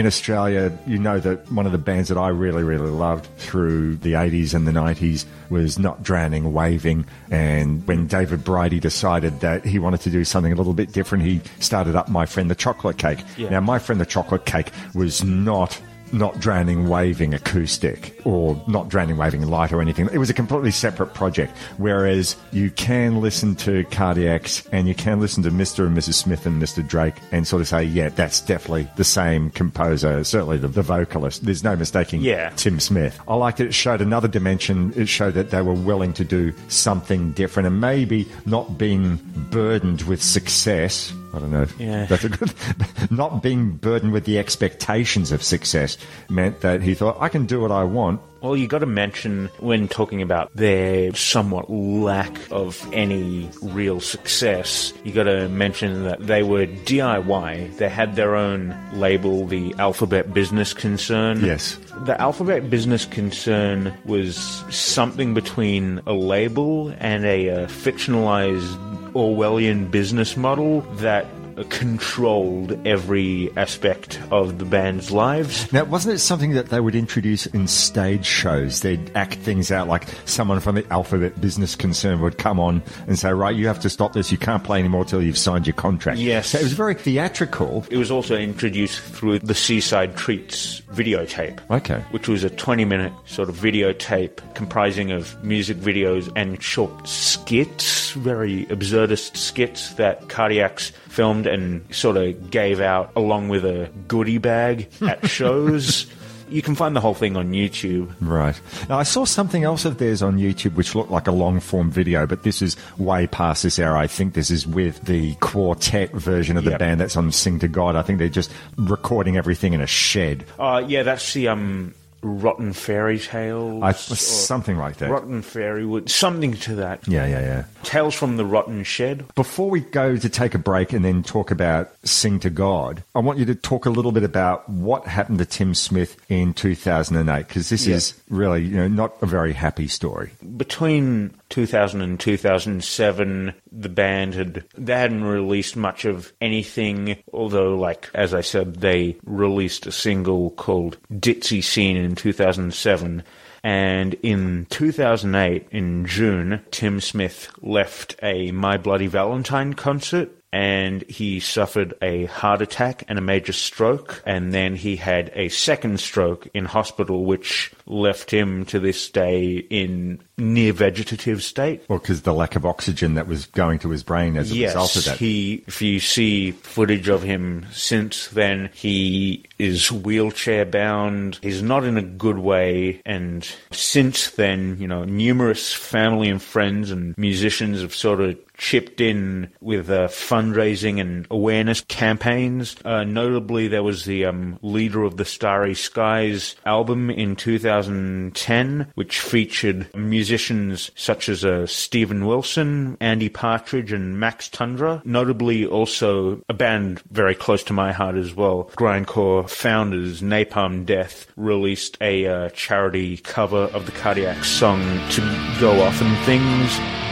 In Australia, you know that one of the bands that I really, really loved through the 80s and the 90s was Not Drowning, Waving. And when David Bridie decided that he wanted to do something a little bit different, he started up My Friend the Chocolate Cake. Yeah. Now, My Friend the Chocolate Cake was not not drowning waving acoustic or not drowning waving light or anything. It was a completely separate project. Whereas you can listen to Cardiacs and you can listen to Mr. and Mrs. Smith and Mr. Drake and sort of say, yeah, that's definitely the same composer, certainly the, the vocalist. There's no mistaking Yeah. Tim Smith. I liked it. It showed another dimension. It showed that they were willing to do something different and maybe not being burdened with success. I don't know. Yeah. That's a good. not being burdened with the expectations of success meant that he thought, I can do what I want. Well, you got to mention when talking about their somewhat lack of any real success, you got to mention that they were DIY. They had their own label, the Alphabet Business Concern. Yes. The Alphabet Business Concern was something between a label and a uh, fictionalized Orwellian business model that controlled every aspect of the band's lives. Now, wasn't it something that they would introduce in stage shows? They'd act things out like someone from the Alphabet Business Concern would come on and say, right, you have to stop this. You can't play anymore till you've signed your contract. Yes. So it was very theatrical. It was also introduced through the Seaside Treats videotape. Okay. Which was a 20 minute sort of videotape comprising of music videos and short skits, very absurdist skits that Cardiacs filmed and sort of gave out along with a goodie bag at shows. You can find the whole thing on YouTube. Right. Now, I saw something else of theirs on YouTube which looked like a long form video, but this is way past this era. I think this is with the quartet version of the Yep. band that's on Sing to God. I think they're just recording everything in a shed. Uh, yeah, that's the um, Rotten Fairy Tales. I, something like that. Rotten Fairy Wood. Something to that. Yeah, yeah, yeah. Tales from the Rotten Shed. Before we go to take a break and then talk about Sing to God, I want you to talk a little bit about what happened to Tim Smith in 2008, because this Yeah. is really, you know, not a very happy story. between 2000 and 2007 the band had they hadn't released much of anything although like as i said they released a single called ditzy scene in 2007 and in 2008 in june tim smith left a my bloody valentine concert and he suffered a heart attack and a major stroke, and then he had a second stroke in hospital, which left him to this day in near vegetative state. Well, because the lack of oxygen that was going to his brain as a yes, result of that. he. If you see footage of him since then, he is wheelchair bound. He's not in a good way, and since then, you know, numerous family and friends and musicians have sort of chipped in with uh, fundraising and awareness campaigns. Uh, notably, there was the um, Leader of the Starry Skies album in 2010, which featured musicians such as uh, Steven Wilson, Andy Partridge, and Max Tundra. Notably, also a band very close to my heart as well. Grindcore founders Napalm Death released a uh, charity cover of the Cardiac song to go off and things.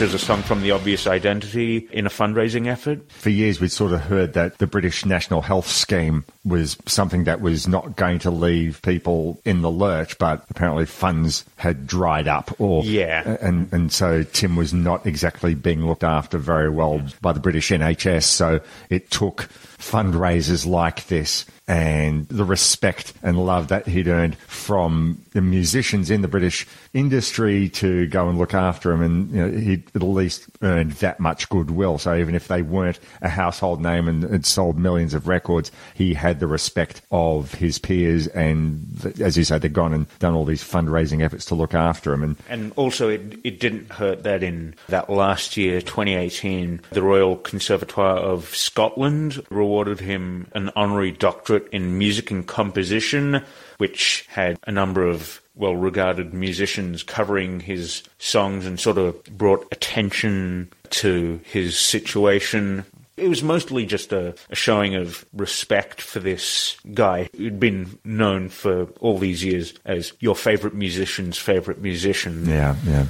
Is a song from The Obvious Identity, in a fundraising effort. For years, we'd sort of heard that the British National Health Scheme was something that was not going to leave people in the lurch, but apparently funds had dried up, or Yeah. and and so Tim was not exactly being looked after very well by the British NHS. So it took fundraisers like this and the respect and love that he'd earned from the musicians in the British industry to go and look after him, and you know, he'd at least earned that much goodwill. So even if they weren't a household name and had sold millions of records, he had the respect of his peers, and as you say, they'd gone and done all these fundraising efforts to look after him, and And also, it, it didn't hurt that in that last year, 2018, the Royal Conservatoire of Scotland rewarded him an honorary doctorate in music and composition, which had a number of well regarded musicians covering his songs and sort of brought attention to his situation. It was mostly just a, a showing of respect for this guy who'd been known for all these years as your favorite musician's favorite musician. Yeah, yeah.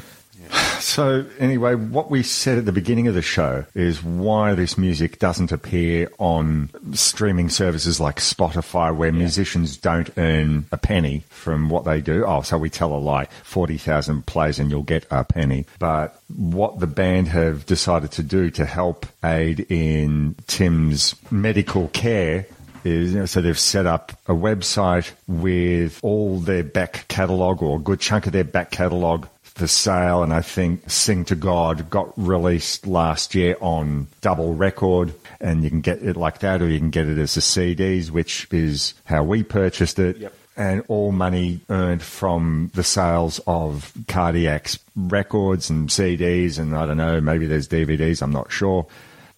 So, anyway, what we said at the beginning of the show is why this music doesn't appear on streaming services like Spotify, where musicians don't earn a penny from what they do. Oh, so we tell a lie 40,000 plays and you'll get a penny. But what the band have decided to do to help aid in Tim's medical care is you know, so they've set up a website with all their back catalogue or a good chunk of their back catalogue for sale. And I think Sing to God got released last year on double record. And you can get it like that, or you can get it as a CDs, which is how we purchased it. Yep. And all money earned from the sales of Cardiac's records and CDs, and I don't know, maybe there's DVDs, I'm not sure.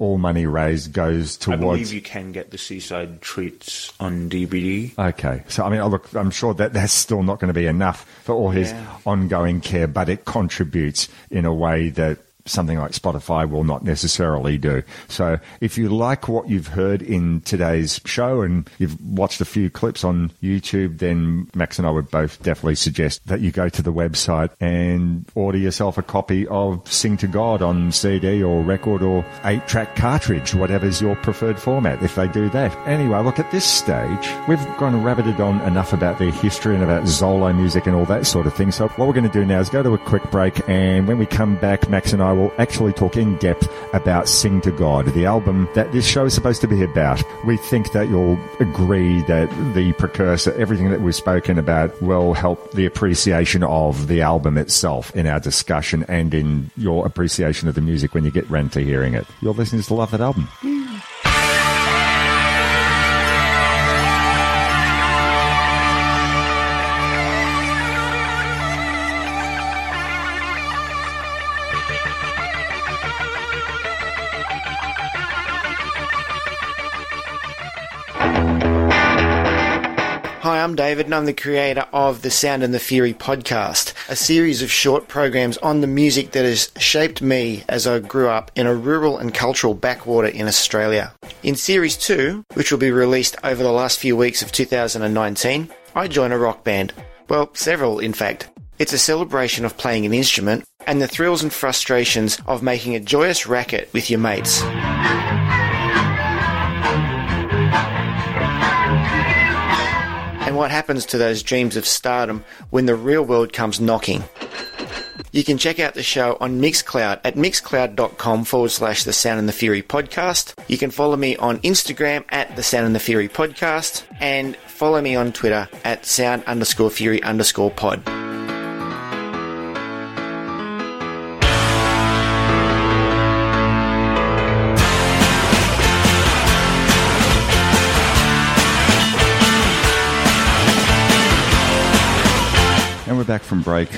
All money raised goes towards. I believe you can get the Seaside Treats on DVD. Okay, so I mean, oh, look, I'm sure that that's still not going to be enough for all his Yeah. ongoing care, but it contributes in a way that something like Spotify will not necessarily do. So, if you like what you've heard in today's show and you've watched a few clips on YouTube, then Max and I would both definitely suggest that you go to the website and order yourself a copy of Sing to God on CD or record or eight track cartridge, whatever's your preferred format, if they do that. Anyway, look, at this stage, we've gone rabbited on enough about their history and about Zolo music and all that sort of thing. So, what we're going to do now is go to a quick break, and when we come back, Max and I will actually talk in depth about Sing to God, the album that this show is supposed to be about. We think that you'll agree that the precursor, everything that we've spoken about, will help the appreciation of the album itself in our discussion and in your appreciation of the music when you get round to hearing it. You're listening to Love That Album. David, and I'm the creator of the Sound and the Fury podcast, a series of short programs on the music that has shaped me as I grew up in a rural and cultural backwater in Australia. In Series 2, which will be released over the last few weeks of 2019, I join a rock band. Well, several, in fact. It's a celebration of playing an instrument and the thrills and frustrations of making a joyous racket with your mates. What happens to those dreams of stardom when the real world comes knocking. You can check out the show on Mixcloud at mixcloud.com forward slash the Sound and the Fury podcast. You can follow me on Instagram at the Sound and the Fury podcast and follow me on Twitter at sound underscore fury underscore pod. Back from break.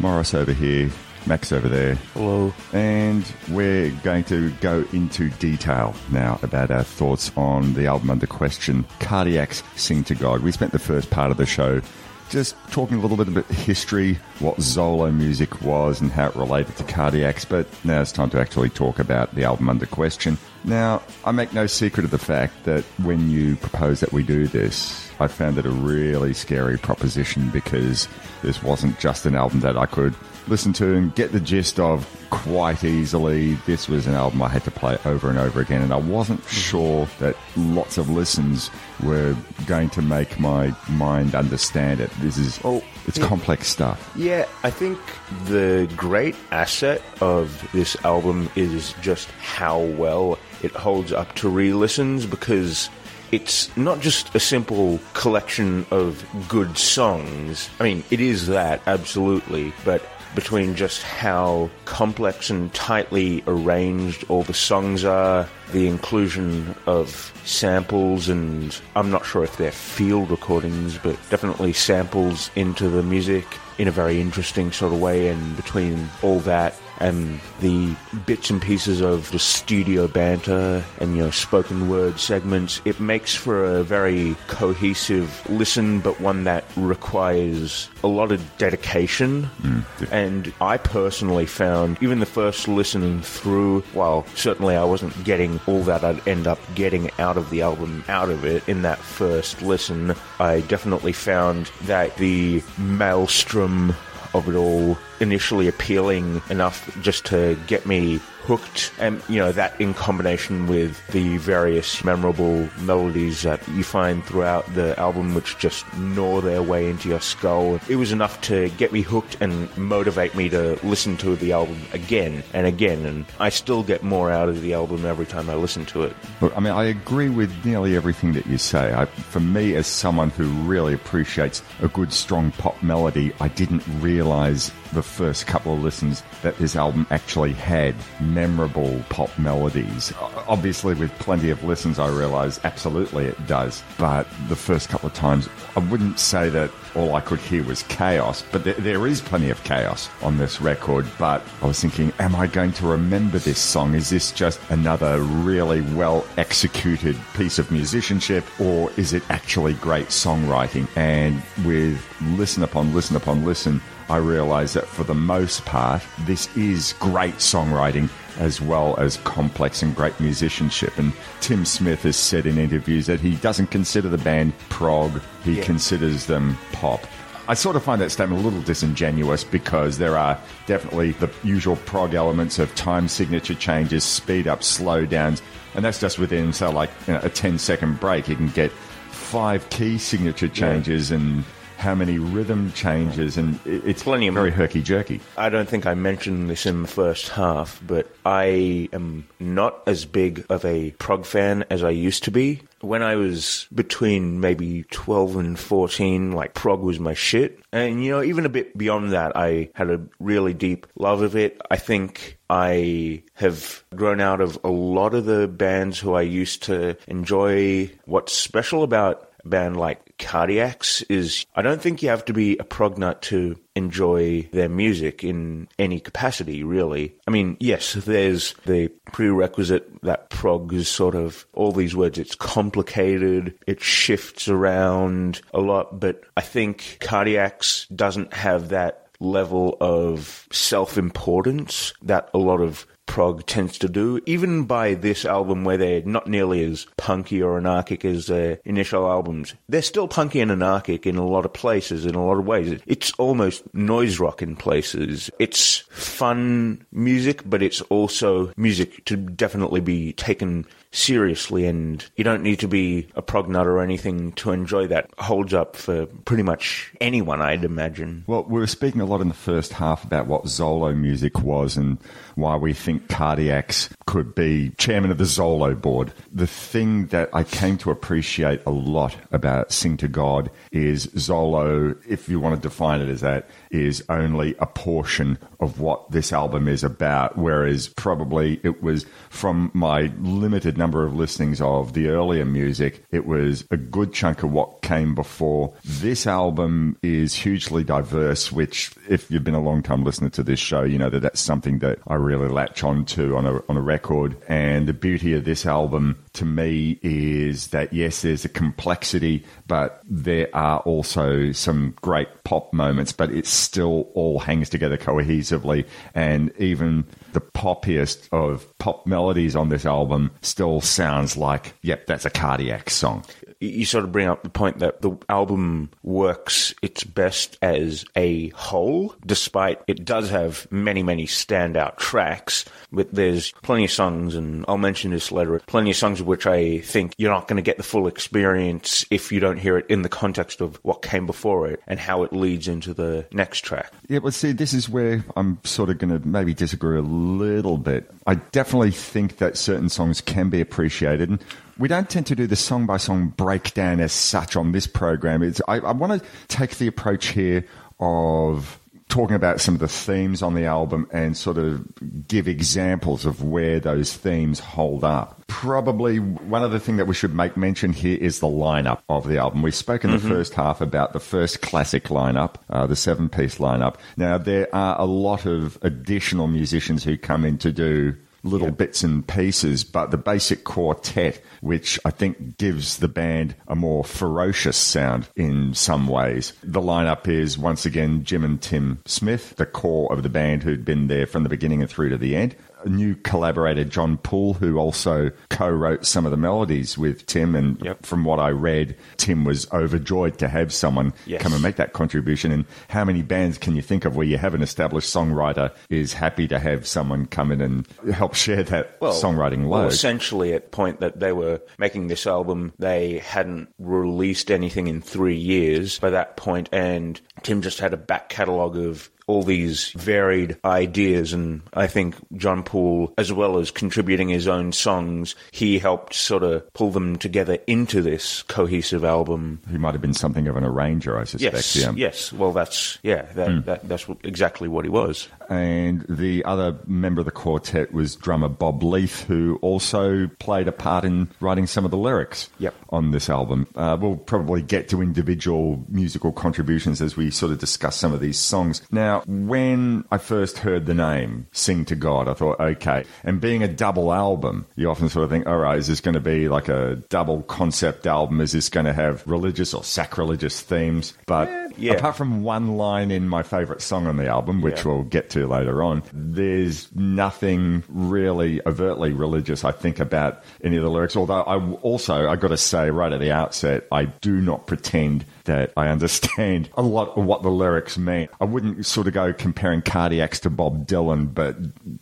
Morris over here, Max over there. Hello. And we're going to go into detail now about our thoughts on the album under question, Cardiac's Sing to God. We spent the first part of the show just talking a little bit about history, what Zolo music was, and how it related to Cardiacs. But now it's time to actually talk about the album under question. Now, I make no secret of the fact that when you proposed that we do this, I found it a really scary proposition because this wasn't just an album that I could listen to and get the gist of quite easily. This was an album I had to play over and over again, and I wasn't mm-hmm. sure that lots of listens were going to make my mind understand it. This is oh, it's yeah. complex stuff. Yeah, I think the great asset of this album is just how well it holds up to re-listens because it's not just a simple collection of good songs. I mean, it is that, absolutely, but between just how complex and tightly arranged all the songs are, the inclusion of samples, and I'm not sure if they're field recordings, but definitely samples into the music in a very interesting sort of way, and between all that and the bits and pieces of the studio banter and you know spoken word segments it makes for a very cohesive listen but one that requires a lot of dedication. Mm, and I personally found even the first listening through while certainly I wasn't getting all that I'd end up getting out of the album out of it in that first listen I definitely found that the maelstrom of it all initially appealing enough just to get me hooked. And you know that in combination with the various memorable melodies that you find throughout the album which just gnaw their way into your skull it was enough to get me hooked and motivate me to listen to the album again and again. And I still get more out of the album every time I listen to it. Look, I mean, I agree with nearly everything that you say. I, for me, as someone who really appreciates a good, strong pop melody, I didn't realize the first couple of listens that this album actually had memorable pop melodies. Obviously, with plenty of listens, I realize absolutely it does. But the first couple of times, I wouldn't say that all I could hear was chaos, but there is plenty of chaos on this record. But I was thinking, am I going to remember this song? Is this just another really well executed piece of musicianship, or is it actually great songwriting? And with listen upon listen upon listen, I realise that for the most part, this is great songwriting as well as complex and great musicianship. And Tim Smith has said in interviews that he doesn't consider the band prog, he Yeah. considers them pop. I sort of find that statement a little disingenuous because there are definitely the usual prog elements of time signature changes, speed ups, slow downs, and that's just within, say, like you know, a 10 second break. You can get five key signature changes and how many rhythm changes, and it's Plenty of- very herky jerky. I don't think I mentioned this in the first half, but I am not as big of a prog fan as I used to be. When I was between maybe 12 and 14, like prog was my shit. And, you know, even a bit beyond that, I had a really deep love of it. I think I have grown out of a lot of the bands who I used to enjoy. What's special about band like Cardiacs is I don't think you have to be a prog nut to enjoy their music in any capacity, really. I mean, yes, there's the prerequisite that prog is sort of all these words, it's complicated, it shifts around a lot, but I think Cardiacs doesn't have that level of self importance that a lot of prog tends to do, even by this album where they're not nearly as punky or anarchic as their initial albums. They're still punky and anarchic in a lot of places, in a lot of ways. It's almost noise rock in places. It's fun music, but it's also music to definitely be taken seriously and you don't need to be a prog nut or anything to enjoy that. Holds up for pretty much anyone, I'd imagine. Well, we were speaking a lot in the first half about what Zolo music was and why we think Cardiacs could be chairman of the Zolo board. The thing that I came to appreciate a lot about Sing to God is Zolo, if you want to define it as that, is only a portion of what this album is about, whereas probably it was from my limited number of listenings of the earlier music, it was a good chunk of what came before. This album is hugely diverse, which, if you've been a long time listener to this show, you know that that's something that I really latch onto on a on a record. And the beauty of this album to me is that yes, there's a complexity, but there are also some great pop moments, but it still all hangs together cohesively. And even the poppiest of pop melodies on this album still sounds like, yep, that's a cardiac song. You sort of bring up the point that the album works its best as a whole, despite it does have many, many standout tracks. But there's plenty of songs, and I'll mention this later, plenty of songs of which I think you're not going to get the full experience if you don't hear it in the context of what came before it and how it leads into the next track. Yeah, well, see, this is where I'm sort of going to maybe disagree a little bit. I definitely think that certain songs can be appreciated. We don't tend to do the song by song breakdown as such on this program. It's, I, I want to take the approach here of talking about some of the themes on the album and sort of give examples of where those themes hold up. Probably one other thing that we should make mention here is the lineup of the album. We spoke in the first half about the first classic lineup, uh, the seven piece lineup. Now, there are a lot of additional musicians who come in to do little bits and pieces, but the basic quartet, which I think gives the band a more ferocious sound in some ways. The lineup is once again Jim and Tim Smith, the core of the band who'd been there from the beginning and through to the end. New collaborator, Jon Poole, who also co wrote some of the melodies with Tim. And from what I read, Tim was overjoyed to have someone Yes. come and make that contribution. And how many bands can you think of where you have an established songwriter is happy to have someone come in and help share that songwriting load? Well, essentially, at the point that they were making this album, they hadn't released anything in three years by that point, and Tim just had a back catalogue of all these varied ideas, and I think Jon Poole, as well as contributing his own songs, he helped sort of pull them together into this cohesive album. He might have been something of an arranger, I suspect. Yes, yeah. yes. Well, that's yeah, that, Hmm. that that's exactly what he was. And the other member of the quartet was drummer Bob Leith, who also played a part in writing some of the lyrics Yep. on this album. Uh, we'll probably get to individual musical contributions as we sort of discuss some of these songs. Now, when I first heard the name Sing to God, I thought, okay. And being a double album, you often sort of think, all right, is this going to be like a double concept album? Is this going to have religious or sacrilegious themes? But eh, yeah. apart from one line in my favorite song on the album, which Yeah. we'll get to later on, there's nothing really overtly religious, I think, about any of the lyrics. Although I also, I got to say right at the outset, I do not pretend that I understand a lot of what the lyrics mean. I wouldn't sort of go comparing cardiacs to Bob Dylan, but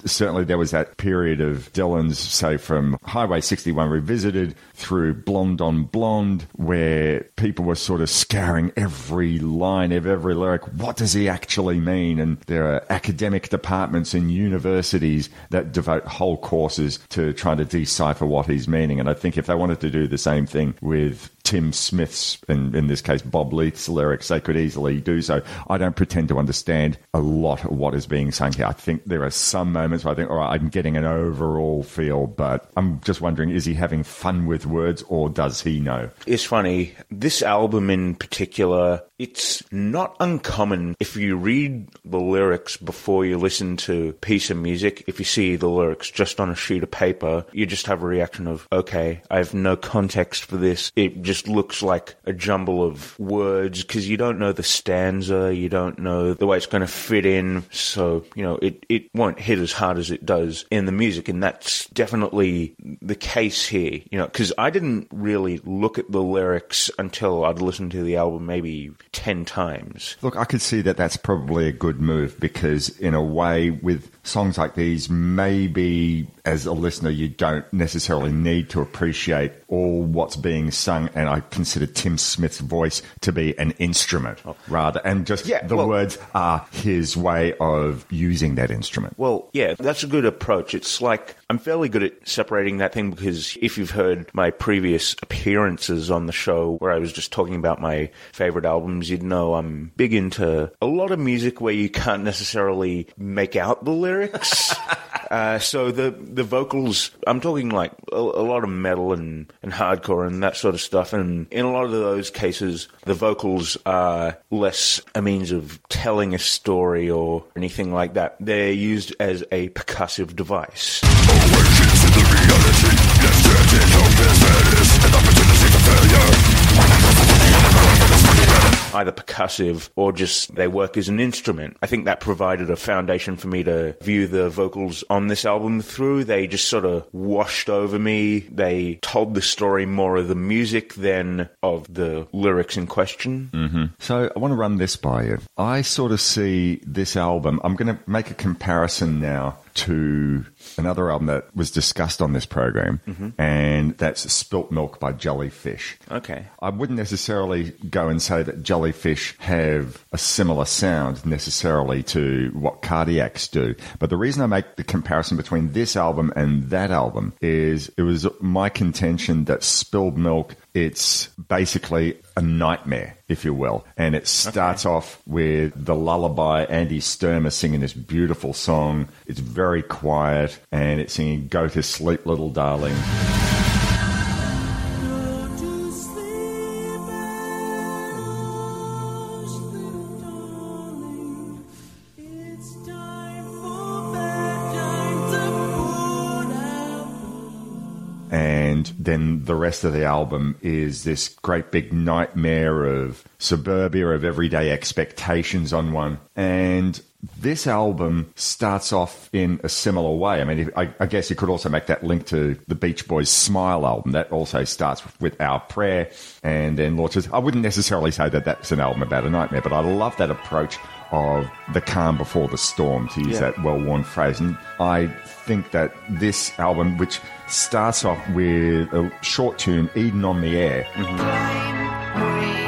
certainly there was that period of Dylan's, say, from Highway 61 Revisited through Blonde on Blonde, where people were sort of scouring every line of every lyric. What does he actually mean? And there are academic departments in universities that devote whole courses to trying to decipher what he's meaning. And I think if they wanted to do the same thing with Tim Smith's, and in this case Bob Leith's lyrics, they could easily do so. I don't pretend to understand a lot of what is being sung here. I think there are some moments where I think, all right, I'm getting an overall feel, but I'm just wondering, is he having fun with words or does he know? It's funny. This album in particular, it's not uncommon if you read the lyrics before you listen to piece of music. If you see the lyrics just on a sheet of paper, you just have a reaction of, okay, I have no context for this. It just looks like a jumble of words because you don't know the stanza, you don't know the way it's going to fit in. So, you know, it, it won't hit as hard as it does in the music. And that's definitely the case here, you know, because I didn't really look at the lyrics until I'd listened to the album maybe 10 times. Look, I could see that that's probably a good move because, in a way, with songs like these, maybe as a listener, you don't necessarily need to appreciate all what's being sung. And I consider Tim Smith's voice to be an instrument oh. rather, and just Yeah, the well- words are his way of using that instrument. Well, yeah, that's a good approach. It's like I'm fairly good at separating that thing because if you've heard my previous appearances on the show where I was just talking about my favorite albums, you'd know I'm big into a lot of music where you can't necessarily make out the lyrics. Uh, so the the vocals, I'm talking like a, a lot of metal and, and hardcore and that sort of stuff. And in a lot of those cases, the vocals are less a means of telling a story or anything like that. They're used as a percussive device. Either percussive or just they work as an instrument. I think that provided a foundation for me to view the vocals on this album through. They just sort of washed over me. They told the story more of the music than of the lyrics in question. hmm So I want to run this by you. I sort of see this album. I'm going to make a comparison now to another album that was discussed on this program, Mhm. and that's Spilt Milk by Jellyfish. Okay. I wouldn't necessarily go and say that Jellyfish have a similar sound necessarily to what Cardiacs do. But the reason I make the comparison between this album and that album is it was my contention that Spilled Milk, it's basically a nightmare, if you will. And it starts off with the lullaby, Andy Sturmer singing this beautiful song. It's very quiet and it's singing Go to Sleep, Little Darling. Then the rest of the album is this great big nightmare of suburbia of everyday expectations on one and this album starts off in a similar way. I mean, I, I guess you could also make that link to the Beach Boys' Smile album. That also starts with Our Prayer and then launches. I wouldn't necessarily say that that's an album about a nightmare, but I love that approach of the calm before the storm, to use Yeah. that well worn phrase. And I think that this album, which starts off with a short tune, Eden on the Air, and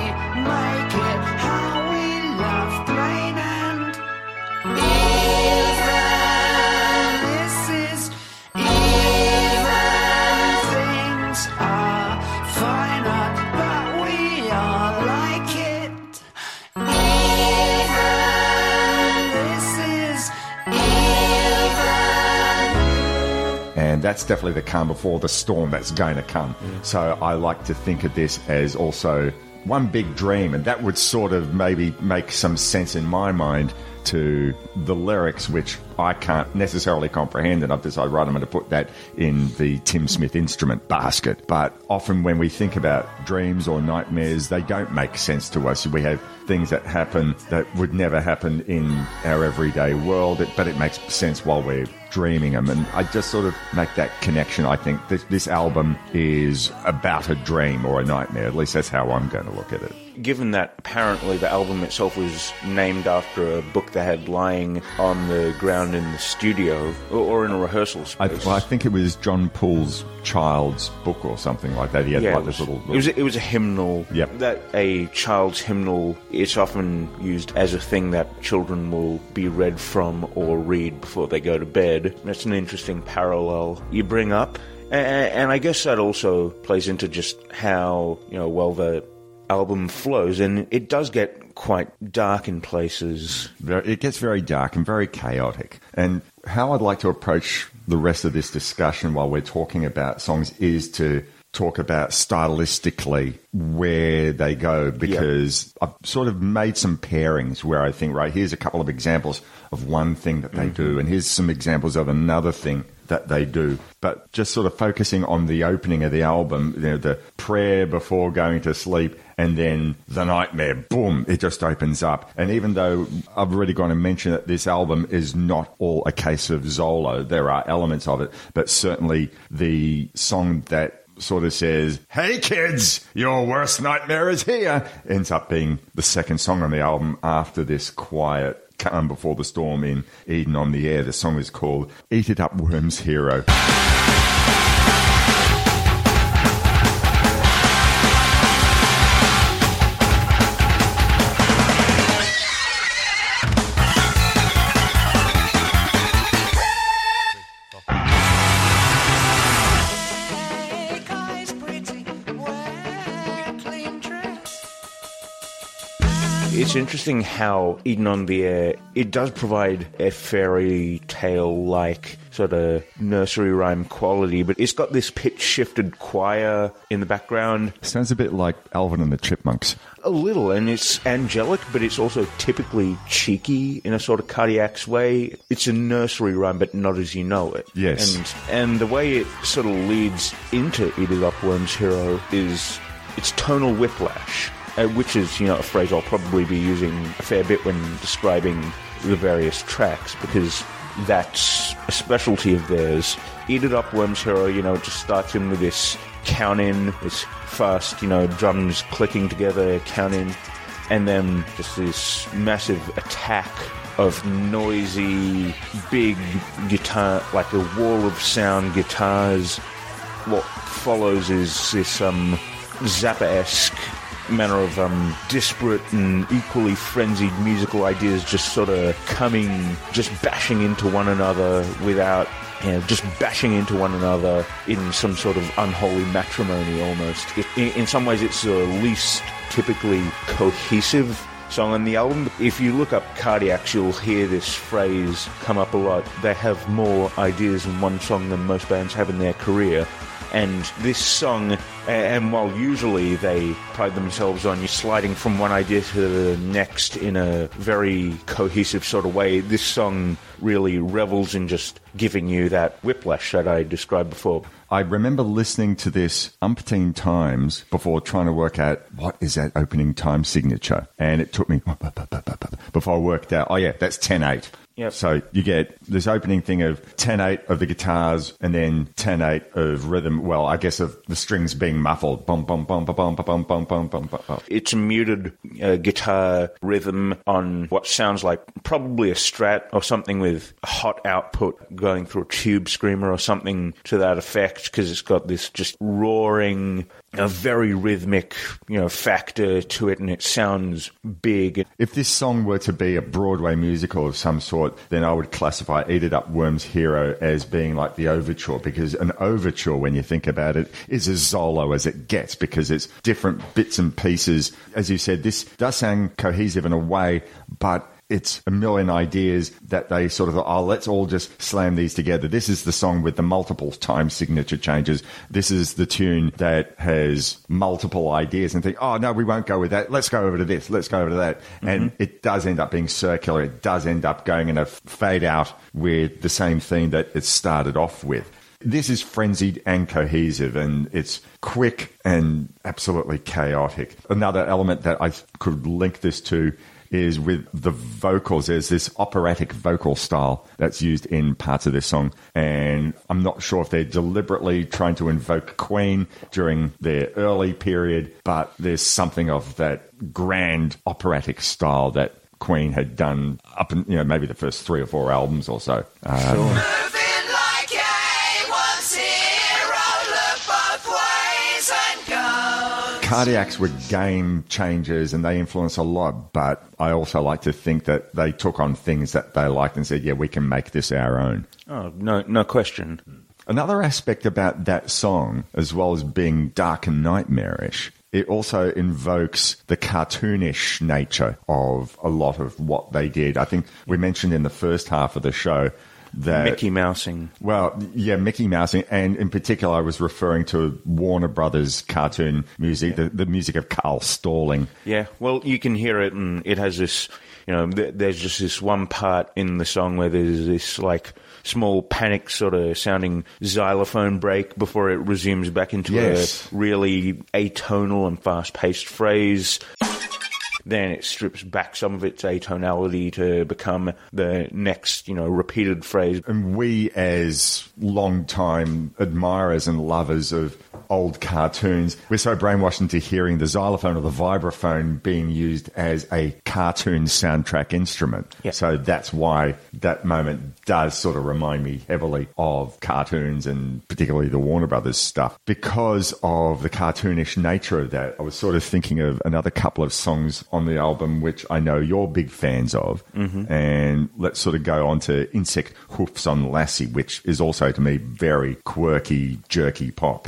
that's definitely the calm before the storm that's going to come. So I like to think of this as also one big dream, and that would sort of maybe make some sense in my mind to the lyrics, which I can't necessarily comprehend, and I've decided, right, I'm going to put that in the Tim Smith instrument basket. But often when we think about dreams or nightmares, they don't make sense to us. We have things that happen that would never happen in our everyday world, but it makes sense while we're dreaming them. And I just sort of make that connection. I think this, this album is about a dream or a nightmare. At least that's how I'm going to look at it. Given that apparently the album itself was named after a book they had lying on the ground in the studio or, in a rehearsal I, space. well, I think it was Jon Poole's child's book or something like that. He had yeah, like it this was, little. it was a, it was a hymnal. Yep. That a child's hymnal. It's often used as a thing that children will be read from or read before they go to bed. That's an interesting parallel you bring up, and I guess that also plays into just how you know well the album flows, and it does get quite dark in places. It gets very dark and very chaotic. And how I'd like to approach the rest of this discussion while we're talking about songs is to talk about stylistically where they go because I've sort of made some pairings where I think, right, here's a couple of examples of one thing that they mm-hmm. do, and here's some examples of another thing that they do. But just sort of focusing on the opening of the album, you know, the prayer before going to sleep, and then the nightmare, boom, it just opens up. And even though I've already gone and mentioned that this album is not all a case of Zolo, there are elements of it, but certainly the song that sort of says, Hey kids, your worst nightmare is here, ends up being the second song on the album after this quiet calm before the storm in Eden on the Air. The song is called Eat It Up Worms Hero. It's interesting how Eden on the Air it does provide a fairy tale like sort of nursery rhyme quality, but it's got this pitch shifted choir in the background. Sounds a bit like Alvin and the Chipmunks. A little, and it's angelic, but it's also typically cheeky in a sort of cardiac's way. It's a nursery rhyme, but not as you know it. Yes. And, and the way it sort of leads into Eat It Up Worms Hero is it's tonal whiplash, uh, which is, you know, a phrase I'll probably be using a fair bit when describing the various tracks, because that's a specialty of theirs. Eat It Up Worms Hero, you know, just starts in with this count in, this fast, you know, drums clicking together, count in, and then just this massive attack of noisy, big guitar, like a wall of sound guitars. What follows is this um, Zappa-esque manner of um, disparate and equally frenzied musical ideas just sort of coming, just bashing into one another without, you know, just bashing into one another in some sort of unholy matrimony almost. It, in, in some ways, it's the least typically cohesive song on the album. If you look up Cardiacs, you'll hear this phrase come up a lot. They have more ideas in one song than most bands have in their career. And this song, uh, and while usually they pride themselves on you sliding from one idea to the next in a very cohesive sort of way, this song really revels in just giving you that whiplash that I described before. I remember listening to this umpteen times before trying to work out what is that opening time signature. And it took me before I worked out, oh yeah, that's 10 8. Yep. So you get this opening thing of 10 8 of the guitars and then 10 8 of rhythm. Well, I guess of the strings being muffled. Bum, bum, bum, bum, bum, bum, bum, bum, bum, bum. It's a muted uh, guitar rhythm on what sounds like probably a strat or something with a hot output going through a tube screamer or something to that effect because it's got this just roaring, a very rhythmic, you know, factor to it and it sounds big. If this song were to be a Broadway musical of some sort, then I would classify Eat It Up Worms Hero as being like the overture because an overture, when you think about it, is as Zolo as it gets because it's different bits and pieces. As you said, this does sound cohesive in a way, but it's a million ideas that they sort of, thought, oh, let's all just slam these together. This is the song with the multiple time signature changes. This is the tune that has multiple ideas and think, oh, no, we won't go with that. Let's go over to this. Let's go over to that. Mm-hmm. And it does end up being circular. It does end up going in a fade out with the same theme that it started off with. This is frenzied and cohesive, and it's quick and absolutely chaotic. Another element that I could link this to is with the vocals. There's this operatic vocal style that's used in parts of this song, and I'm not sure if they're deliberately trying to invoke Queen during their early period, but there's something of that grand operatic style that Queen had done up in you know maybe the first three or four albums or so. Um, Cardiacs were game changers and they influenced a lot, but I also like to think that they took on things that they liked and said, yeah, we can make this our own. Oh, no, no question. Another aspect about that song, as well as being dark and nightmarish, it also invokes the cartoonish nature of a lot of what they did. I think we mentioned in the first half of the show that Mickey Mousing. well, yeah, Mickey Mousing, and in particular, I was referring to Warner Brothers cartoon music, the, the music of Carl Stalling. Yeah, well, you can hear it, and it has this. You know, th- there's just this one part in the song where there's this like small panic sort of sounding xylophone break before it resumes back into Yes. a really atonal and fast-paced phrase. Then it strips back some of its atonality to become the next, you know, repeated phrase. And we, as long-time admirers and lovers of old cartoons, we're so brainwashed into hearing the xylophone or the vibraphone being used as a cartoon soundtrack instrument. So that's why that moment does sort of remind me heavily of cartoons and particularly the Warner Brothers stuff. Because of the cartoonish nature of that, I was sort of thinking of another couple of songs on the album which I know you're big fans of. Mhm. And let's sort of go on to Insect Hoofs on Lassie, which is also to me very quirky, jerky pop.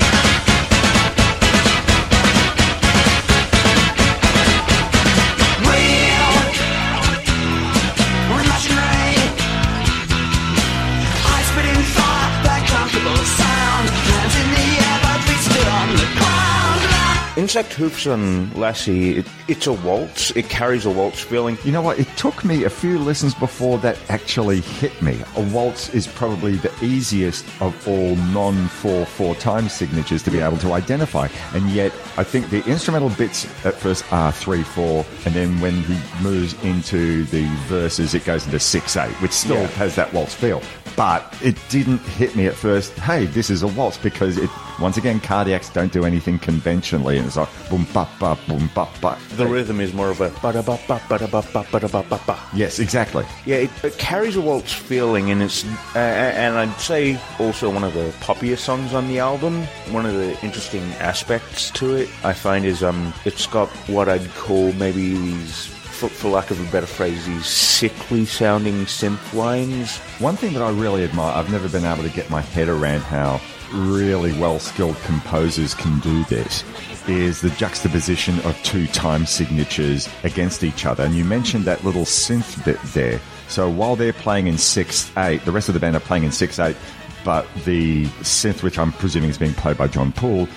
Insect Hoofs on Lassie, it, it's a waltz. It carries a waltz feeling. You know what? It took me a few listens before that actually hit me. A waltz is probably the easiest of all non 4 4 time signatures to be able to identify. And yet, I think the instrumental bits at first are 3 4, and then when he moves into the verses, it goes into 6 8, which still Yeah. has that waltz feel. But it didn't hit me at first, hey, this is a waltz, because it, once again, cardiacs don't do anything conventionally. And it's like boom, ba, ba, boom, ba, ba. The rhythm is more of a ba da ba ba ba da ba ba ba da ba ba ba. Yes, exactly. Yeah, it, it carries a waltz feeling, and it's uh, and I'd say also one of the poppier songs on the album. One of the interesting aspects to it, I find, is um, it's got what I'd call maybe these, for, for lack of a better phrase, these sickly sounding synth lines. One thing that I really admire, I've never been able to get my head around how really well skilled composers can do this, is the juxtaposition of two time signatures against each other. And you mentioned that little synth bit there. So while they're playing in 6 8, the rest of the band are playing in 6 8 but the synth, which I'm presuming is being played by Jon Poole,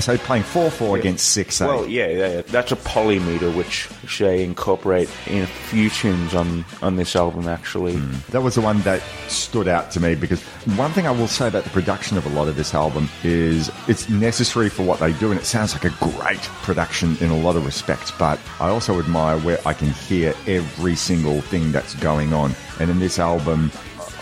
so playing four four against six eight. Well, yeah, yeah, that's a polymeter which they incorporate in a few tunes on on this album. Actually, that was the one that stood out to me because one thing I will say about the production of a lot of this album is it's necessary for what they do, and it sounds like a great production in a lot of respects. But I also admire where I can hear every single thing that's going on and in this album,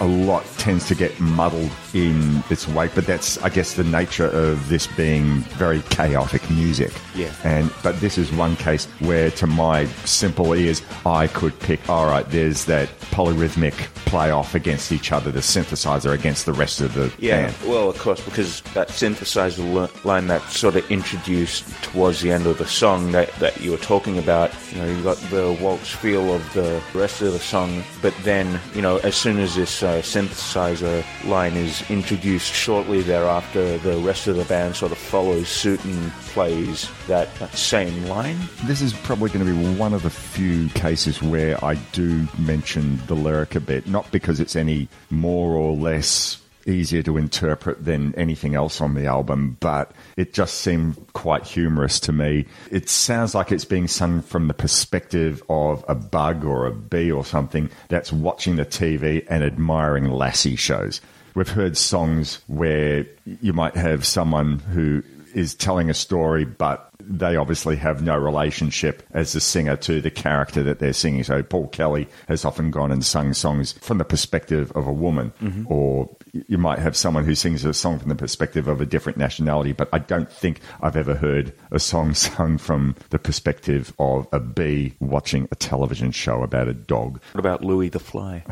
a lot tends to get muddled in its wake, but that's, I guess, the nature of this being very chaotic music. Yeah. And but this is one case where, to my simple ears, I could pick. All right, there's that polyrhythmic play off against each other, the synthesizer against the rest of the Yeah, band. well, of course, because that synthesizer line that sort of introduced towards the end of the song that, that you were talking about, you know, you got the waltz feel of the rest of the song, but then, you know, as soon as this uh, synthesizer line is introduced shortly thereafter, the rest of the band sort of follows suit and plays that, same line. This is probably going to be one of the few cases where I do mention the lyric a bit, not because it's any more or less easier to interpret than anything else on the album, but it just seemed quite humorous to me. It sounds like it's being sung from the perspective of a bug or a bee or something that's watching the TV and admiring lassie shows. We've heard songs where you might have someone who is telling a story, but they obviously have no relationship as the singer to the character that they're singing. So Paul Kelly has often gone and sung songs from the perspective of a woman, Mhm. or you might have someone who sings a song from the perspective of a different nationality. But I don't think I've ever heard a song sung from the perspective of a bee watching a television show about a dog. What about Louis the Fly?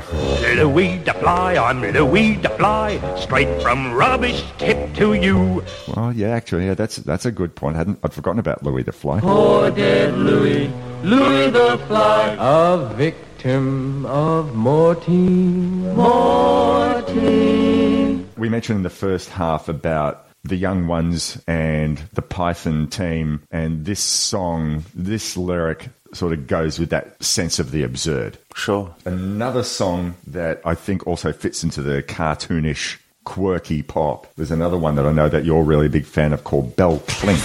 Louis the Fly, I'm Louis the Fly, straight from rubbish tip to you. Well, yeah, actually, yeah, that's that's a good point. I hadn't I'd forgotten about Louis the Fly. Poor dead Louis, Louis the Fly, a victim of Mortein, Mortein. We mentioned in the first half about the young ones and the Python team, and this song, this lyric sort of goes with that sense of the absurd. Sure. Another song that I think also fits into the cartoonish, quirky pop. There's another one that I know that you're a really big fan of called Bell Clinks.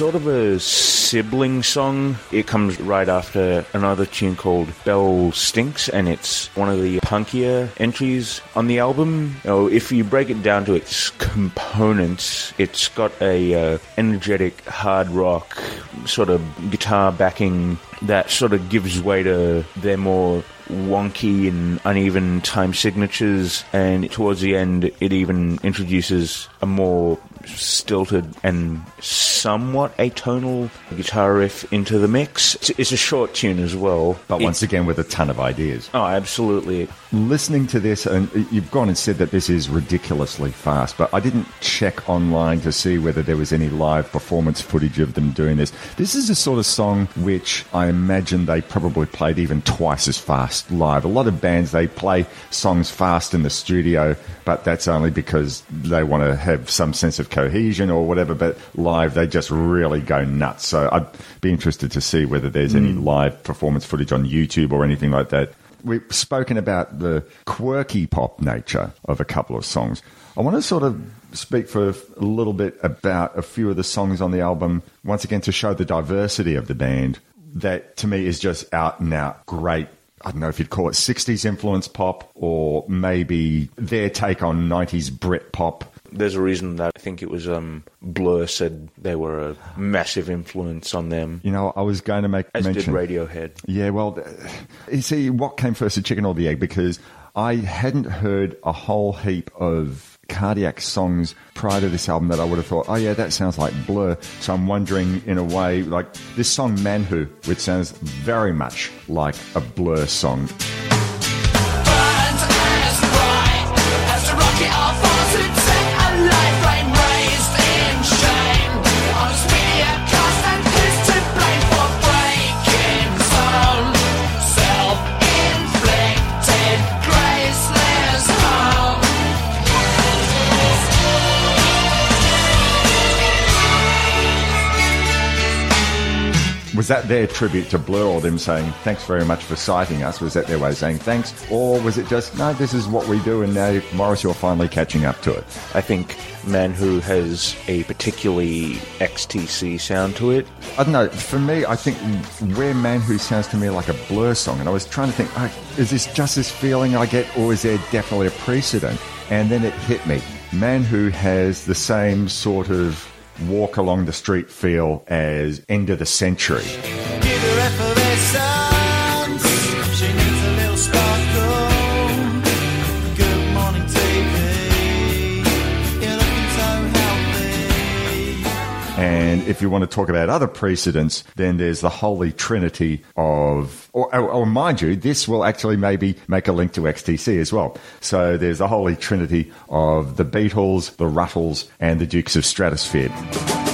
Sort of a sibling song. It comes right after another tune called Bell Stinks, and it's one of the punkier entries on the album. You know, if you break it down to its components, it's got a uh, energetic hard rock sort of guitar backing that sort of gives way to their more wonky and uneven time signatures and towards the end it even introduces a more stilted and somewhat atonal guitar riff into the mix. It's, it's a short tune as well. But once again, with a ton of ideas. Oh, absolutely. Listening to this, and you've gone and said that this is ridiculously fast, but I didn't check online to see whether there was any live performance footage of them doing this. This is a sort of song which I imagine they probably played even twice as fast live. A lot of bands, they play songs fast in the studio, but that's only because they want to have some sense of cohesion or whatever, but live, they just really go nuts. So I'd be interested to see whether there's any hmm. live performance footage on YouTube or anything like that. We've spoken about the quirky pop nature of a couple of songs. I want to sort of speak for a little bit about a few of the songs on the album, once again, to show the diversity of the band. That to me is just out and out great. I don't know if you'd call it 60s influence pop or maybe their take on 90s Brit pop. There's a reason that I think it was um, Blur said they were a massive influence on them. You know, I was going to make As did mention. Radiohead. Yeah, well, you see, what came first, the chicken or the egg? Because I hadn't heard a whole heap of cardiac songs prior to this album that I would have thought, oh yeah, that sounds like Blur. So I'm wondering, in a way, like this song Manhoo, which sounds very much like a Blur song. Was that their tribute to Blur or them saying, thanks very much for citing us? Was that their way of saying thanks? Or was it just, no, this is what we do and now, Morris, you're finally catching up to it? I think Manhoo has a particularly XTC sound to it. I don't know. For me, I think Where Manhoo sounds to me like a Blur song. And I was trying to think, oh, is this just this feeling I get or is there definitely a precedent? And then it hit me. Manhoo has the same sort of walk along the street feel as End of the Century. And if you want to talk about other precedents, then there's the holy trinity of, or, oh, oh, or, or mind you, this will actually maybe make a link to XTC as well. So there's the holy trinity of the Beatles, the Ruttles, and the Dukes of Stratosphear.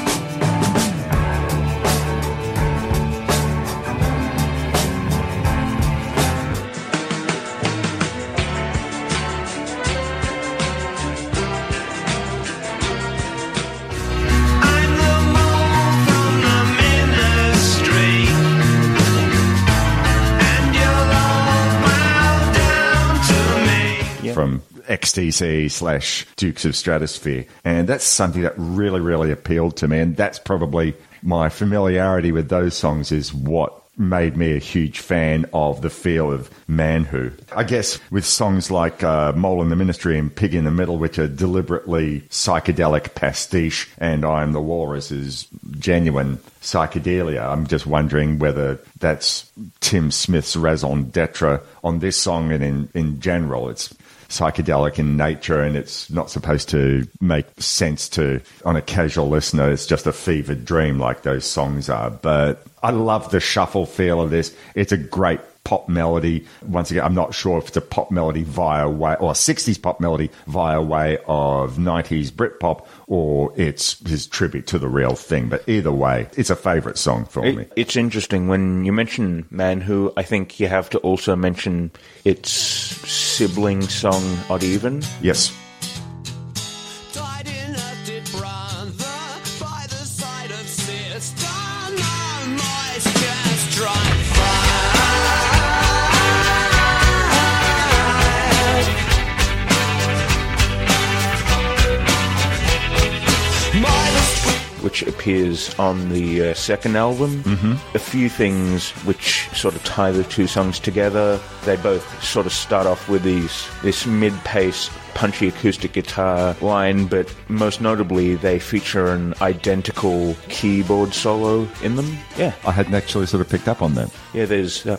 XTC slash Dukes of Stratosphear. And that's something that really, really appealed to me. And that's probably my familiarity with those songs is what made me a huge fan of the feel of Manhoo. I guess with songs like uh, Mole in the Ministry and Pig in the Middle, which are deliberately psychedelic pastiche, and I Am the Walrus is genuine psychedelia. I'm just wondering whether that's Tim Smith's raison d'etre on this song and in, in general. It's psychedelic in nature and it's not supposed to make sense to on a casual listener it's just a fevered dream like those songs are. But i love the shuffle feel of this. It's a great pop melody once again i'm not sure if it's a pop melody via way or 60s pop melody via way of 90s britpop or it's his tribute to the real thing but either way it's a favorite song for me it's interesting when you mention Manhoo. I think you have to also mention its sibling song Odd Even. yes which appears on the uh, second album. Mm-hmm. A few things which sort of tie the two songs together. They both sort of start off with these this mid-pace punchy acoustic guitar line, but most notably they feature an identical keyboard solo in them. Yeah, i hadn't actually sort of picked up on that yeah. There's uh,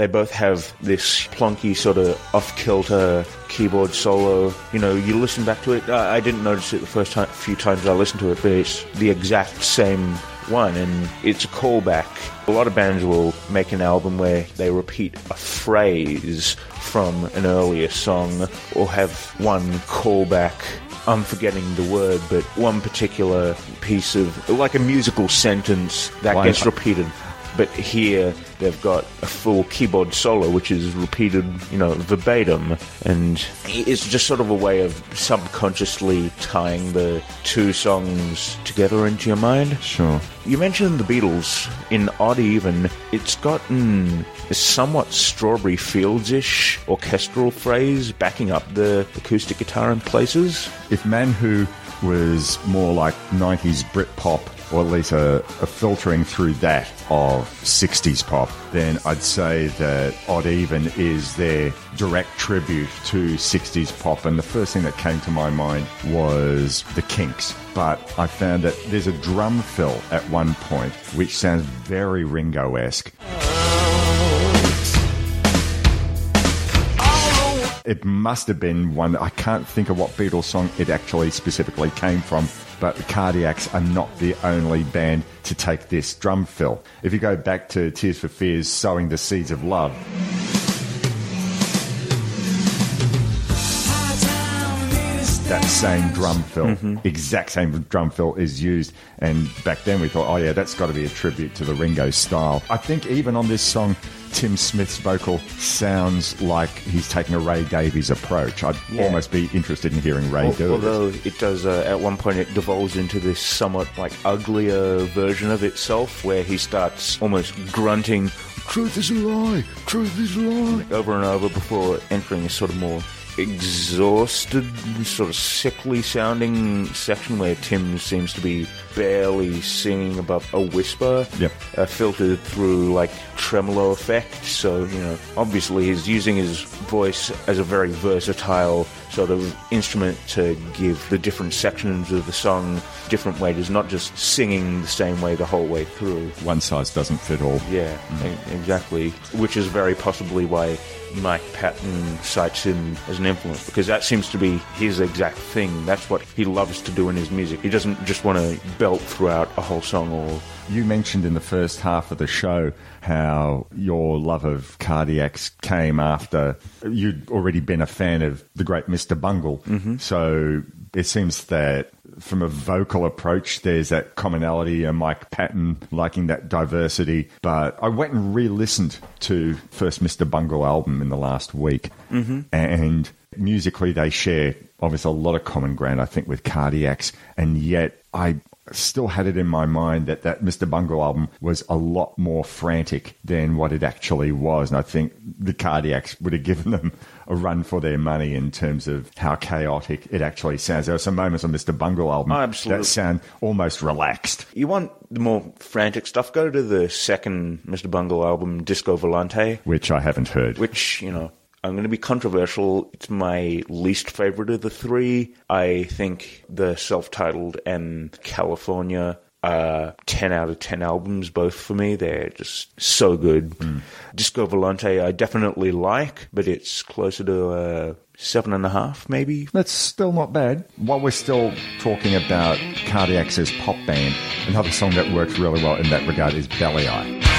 they both have this plonky sort of off-kilter keyboard solo. You know, you listen back to it. I, I didn't notice it the first time, few times I listened to it, but it's the exact same one, and it's a callback. A lot of bands will make an album where they repeat a phrase from an earlier song, or have one callback. I'm forgetting the word, but one particular piece of, like a musical sentence that Why- gets repeated. But here they've got a full keyboard solo, which is repeated, you know, verbatim, and it's just sort of a way of subconsciously tying the two songs together into your mind. Sure. You mentioned the Beatles in Odd Even. It's gotten a somewhat Strawberry Fields-ish orchestral phrase backing up the acoustic guitar in places. If Manhoo was more like 90s Britpop, or at least a, a filtering through that of 60s pop, then I'd say that Odd Even is their direct tribute to 60s pop. And the first thing that came to my mind was The Kinks. But I found that there's a drum fill at one point which sounds very Ringo esque. It must have been one. I can't think of what Beatles song it actually specifically came from, but the Cardiacs are not the only band to take this drum fill. If you go back to Tears for Fears, Sowing the Seeds of Love, that same drum fill, mm-hmm. exact same drum fill is used. And back then we thought, oh yeah, that's got to be a tribute to the Ringo style. I think even on this song, Tim Smith's vocal sounds like he's taking a Ray Davies approach. I'd Yeah. almost be interested in hearing Ray Al- do it. Although it does, uh, at one point, it devolves into this somewhat like uglier version of itself, where he starts almost grunting, "Truth is a lie, truth is a lie," over and over before entering a sort of more exhausted, sort of sickly sounding section where Tim seems to be barely singing above a whisper, Yep. uh, filtered through like tremolo effect. So, you know, obviously he's using his voice as a very versatile sort of instrument to give the different sections of the song different weight. not just singing the same way the whole way through. One size doesn't fit all. Yeah, e- exactly. Which is very possibly why Mike Patton cites him as an influence because that seems to be his exact thing. That's what he loves to do in his music. He doesn't just want to belt throughout a whole song or You mentioned in the first half of the show how your love of cardiacs came after you'd already been a fan of the great Mr. Bungle. Mm-hmm. So it seems that from a vocal approach, there's that commonality, and Mike Patton liking that diversity. But I went and re listened to first Mr. Bungle album in the last week, Mhm. and musically they share obviously a lot of common ground, I think, with cardiacs, and yet I still had it in my mind that that Mr. Bungle album was a lot more frantic than what it actually was. And I think the Cardiacs would have given them a run for their money in terms of how chaotic it actually sounds. There are some moments on Mr. Bungle album absolutely. that sound almost relaxed. You want the more frantic stuff? Go to the second Mr. Bungle album, Disco Volante, Which I haven't heard. which, you know, I'm going to be controversial. It's my least favorite of the three. I think the self titled and California are 10 out of 10 albums, both for me. They're just so good. Hmm. Disco Volante, I definitely like, but it's closer to a seven and a half, maybe. That's still not bad. While we're still talking about Cardiacs as pop band, another song that works really well in that regard is Bellyeye.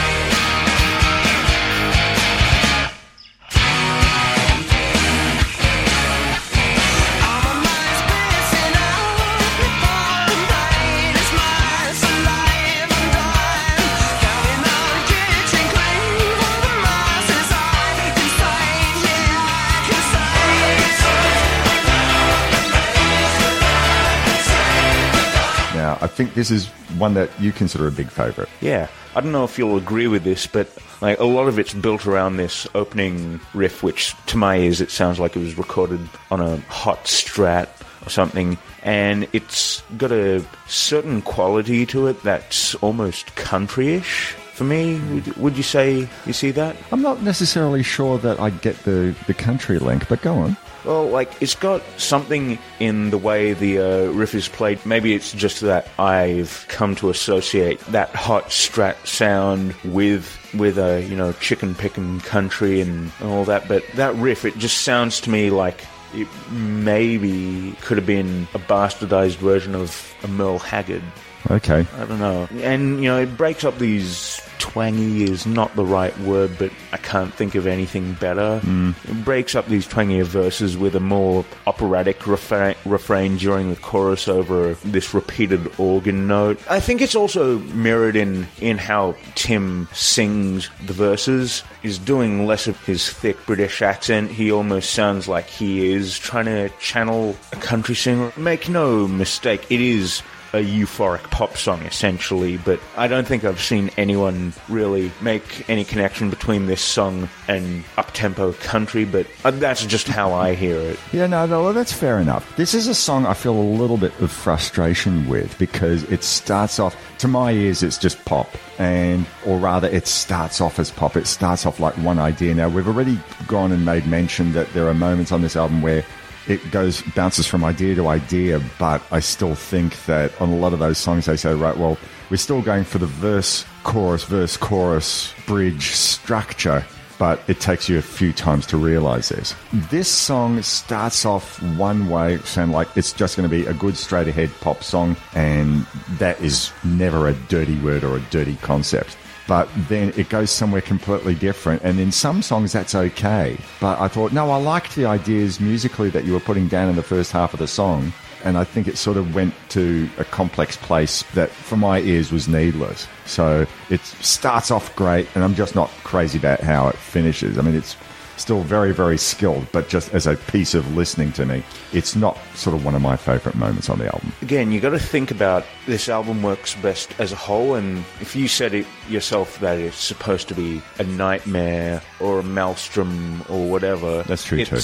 Think this is one that you consider a big favourite. Yeah, I don't know if you'll agree with this, but like a lot of it's built around this opening riff, which to my ears it sounds like it was recorded on a hot Strat or something, and it's got a certain quality to it that's almost countryish. For me, would, would you say you see that? I'm not necessarily sure that I get the, the country link, but go on. Well, like it's got something in the way the uh, riff is played. Maybe it's just that I've come to associate that hot strat sound with with a you know chicken picking country and all that. But that riff, it just sounds to me like it maybe could have been a bastardized version of a Merle Haggard. Okay. I don't know. And, you know, it breaks up these twangy is not the right word, but I can't think of anything better. Mm. It breaks up these twangier verses with a more operatic refrain, refrain during the chorus over this repeated organ note. I think it's also mirrored in, in how Tim sings the verses. He's doing less of his thick British accent. He almost sounds like he is trying to channel a country singer. Make no mistake, it is a euphoric pop song essentially, but I don't think I've seen anyone really make any connection between this song and up-tempo country, but uh, that's just how I hear it. Yeah, no, no, that's fair enough. This is a song I feel a little bit of frustration with because it starts off, to my ears, it's just pop. And, or rather, it starts off as pop. It starts off like one idea. Now, we've already gone and made mention that there are moments on this album where it goes bounces from idea to idea, but I still think that on a lot of those songs they say, right, well, we're still going for the verse, chorus, verse, chorus, bridge structure, but it takes you a few times to realize this. This song starts off one way, sound like it's just going to be a good straight ahead pop song, and that is never a dirty word or a dirty concept but then it goes somewhere completely different. And in some songs, that's okay. But I thought, no, I liked the ideas musically that you were putting down in the first half of the song. And I think it sort of went to a complex place that, for my ears, was needless. So it starts off great, and I'm just not crazy about how it finishes. I mean, it's still very, very skilled, but just as a piece of listening to me, it's not sort of one of my favourite moments on the album. Again, you got to think about this album works best as a whole, and if you said it yourself that it's supposed to be a nightmare or a maelstrom or whatever, That's true too.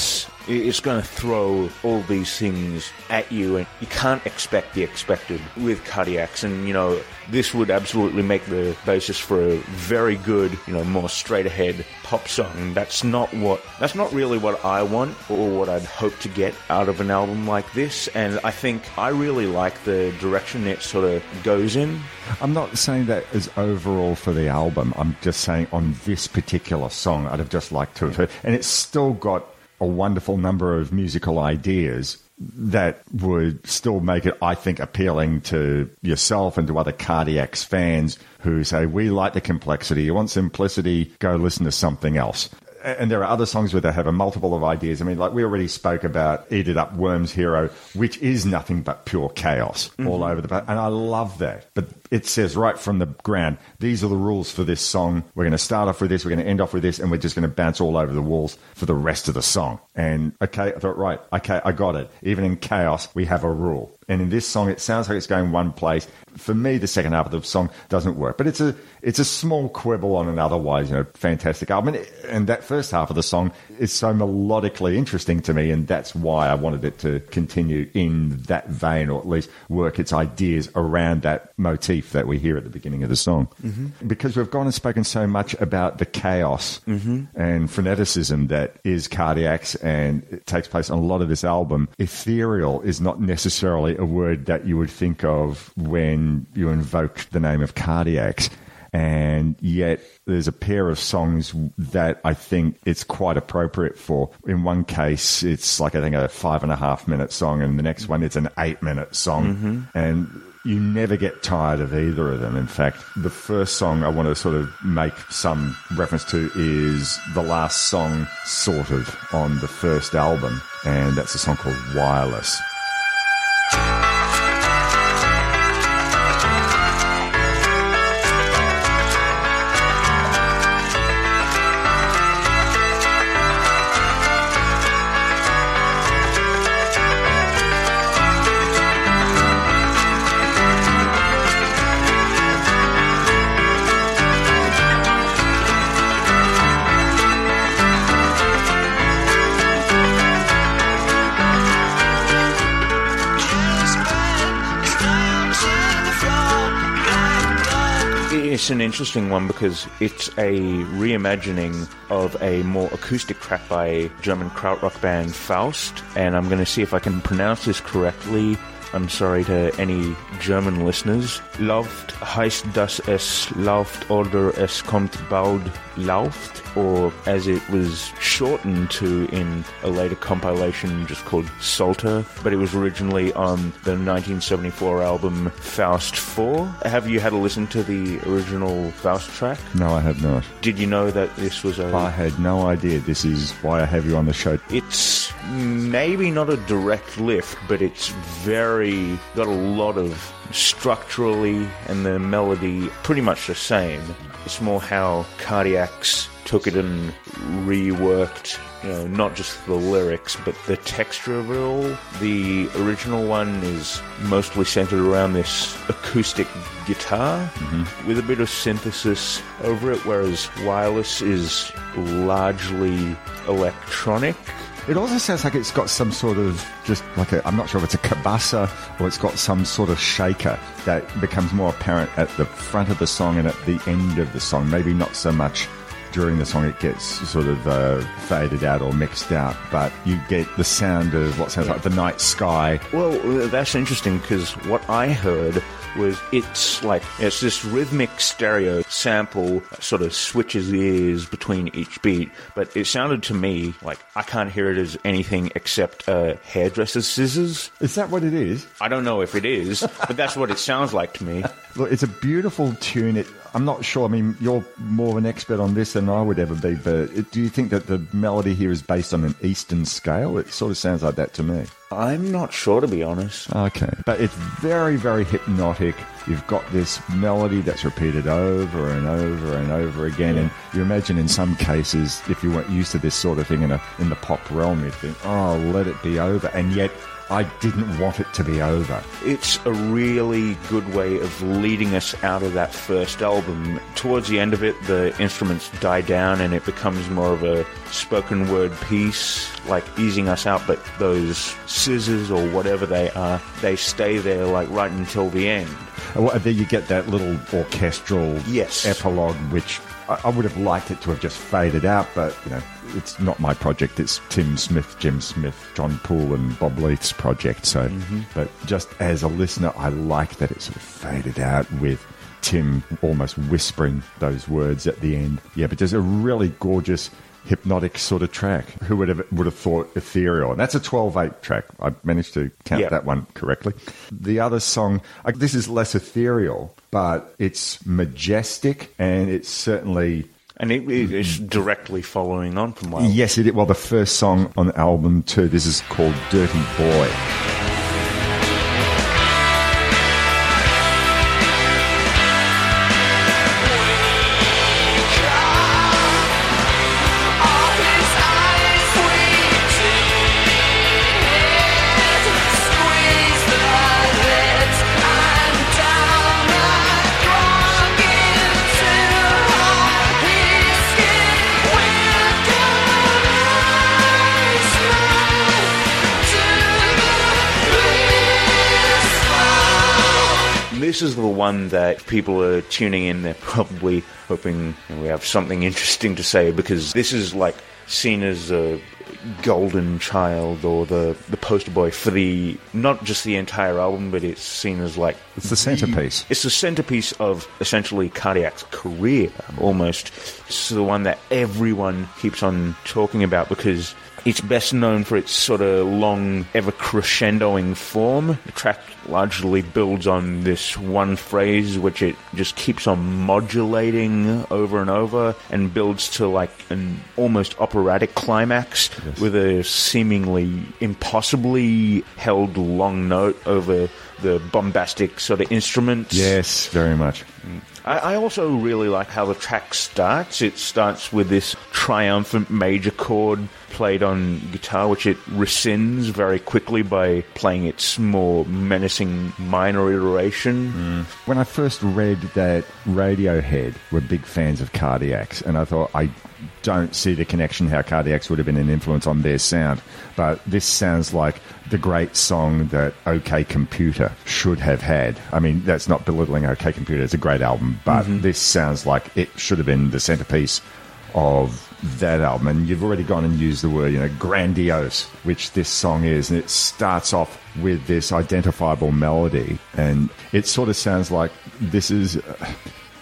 It's, going to throw all these things at you, and you can't expect the expected with cardiacs. And you know, this would absolutely make the basis for a very good, you know, more straight ahead pop song. That's not what. That's not really what I want or what I'd hope to get out of an album like this. And I think I really like the direction it sort of goes in. I'm not saying that as overall for the album. I'm just saying on this particular song, I'd have just liked to have heard. And it's still got a wonderful number of musical ideas that would still make it, I think, appealing to yourself and to other Cardiacs fans who say, we like the complexity. You want simplicity? Go listen to something else. And there are other songs where they have a multiple of ideas. I mean, like we already spoke about Eat It Up Worms Hero, which is nothing but pure chaos mm-hmm. all over the place. And I love that. But it says right from the ground, these are the rules for this song. We're going to start off with this, we're going to end off with this, and we're just going to bounce all over the walls for the rest of the song. And okay, I thought, right, okay, I got it. Even in chaos, we have a rule. And in this song, it sounds like it's going one place. For me, the second half of the song doesn't work, but it's a it's a small quibble on an otherwise you know fantastic album. And, and that first half of the song is so melodically interesting to me, and that's why I wanted it to continue in that vein, or at least work its ideas around that motif that we hear at the beginning of the song. Mhm. Because we've gone and spoken so much about the chaos Mhm. and freneticism that is Cardiacs and it takes place on a lot of this album. Ethereal is not necessarily a word that you would think of when you invoke the name of Cardiacs. And yet, there's a pair of songs that I think it's quite appropriate for. In one case, it's like I think a five and a half minute song, and the next one, it's an eight minute song. Mhm. And you never get tired of either of them. In fact, the first song I want to sort of make some reference to is the last song, sort of, on the first album, and that's a song called Wireless. It's an interesting one because it's a reimagining of a more acoustic track by German krautrock band Faust, and I'm going to see if I can pronounce this correctly. I'm sorry to any German listeners. Lauft heißt, dass es lauft oder es kommt bald lauft, or as it was shortened to in a later compilation just called Salter, but it was originally on the 1974 album Faust 4. Have you had a listen to the original Faust track? No, I have not. Did you know that this was a I had no idea. This is why I have you on the show. it's maybe not a direct lift, but it's very got a lot of structurally and the melody pretty much the same. It's more how Cardiacs took it and reworked, you know, not just the lyrics, but the texture of it all. The original one is mostly centered around this acoustic guitar mm-hmm. with a bit of synthesis over it, whereas Wireless is largely electronic. It also sounds like it's got some sort of just like a, I'm not sure if it's a kabasa or it's got some sort of shaker that becomes more apparent at the front of the song and at the end of the song. Maybe not so much during the song, it gets sort of uh, faded out or mixed out, but you get the sound of what sounds like the night sky. Well, that's interesting because what I heard was it's like it's this rhythmic stereo sample sort of switches ears between each beat, but it sounded to me like I can't hear it as anything except uh, hairdresser's scissors. Is that what it is? I don't know if it is, but that's what it sounds like to me. Look, it's a beautiful tune. It, I'm not sure. I mean, you're more of an expert on this than I would ever be, but do you think that the melody here is based on an Eastern scale? It sort of sounds like that to me. I'm not sure to be honest. Okay. But it's very, very hypnotic. You've got this melody that's repeated over and over and over again. And you imagine in some cases, if you weren't used to this sort of thing in, a, in the pop realm, you'd think, oh, let it be over. And yet, I didn't want it to be over. It's a really good way of leading us out of that first album. Towards the end of it, the instruments die down and it becomes more of a spoken word piece, like easing us out. But those scissors or whatever they are, they stay there like right until the end. And Then you get that little orchestral Yes. epilogue, which I, I would have liked it to have just faded out, but you know, it's not my project. It's Tim Smith, Jim Smith, Jon Poole, and Bob Leith's project. So, mm-hmm. but just as a listener, I like that it sort of faded out with. Tim almost whispering those words at the end. Yeah, but there's a really gorgeous hypnotic sort of track. Who would have would have thought ethereal? And that's a 12-8 track. I managed to count Yeah. that one correctly. The other song, uh, this is less ethereal, but it's majestic and it's certainly. And it is directly following on from Wild. Yes, it. Well, the first song on the album, too. This is called Dirty Boy. This is the one that people are tuning in. They're probably hoping we have something interesting to say because this is like seen as a golden child or the the poster boy for the not just the entire album, but it's seen as like It's the centerpiece. It's the centerpiece of essentially Cardiac's career, almost. It's the one that everyone keeps on talking about because it's best known for its sort of long, ever crescendoing form. The track largely builds on this one phrase, which it just keeps on modulating over and over and builds to like an almost operatic climax with a seemingly impossibly held long note over the bombastic sort of instruments. Yes, very much. I, I also really like how the track starts. It starts with this triumphant major chord played on guitar, which it rescinds very quickly by playing its more menacing minor iteration. When I first read that Radiohead were big fans of Cardiacs, and I thought I don't see the connection how Cardiacs would have been an influence on their sound, but this sounds like the great song that OK Computer should have had. I mean, that's not belittling OK Computer; it's a great album, but Mhm. this sounds like it should have been the centerpiece of that album. And you've already gone and used the word, you know, grandiose, which this song is. And it starts off with this identifiable melody. And it sort of sounds like this is. Uh,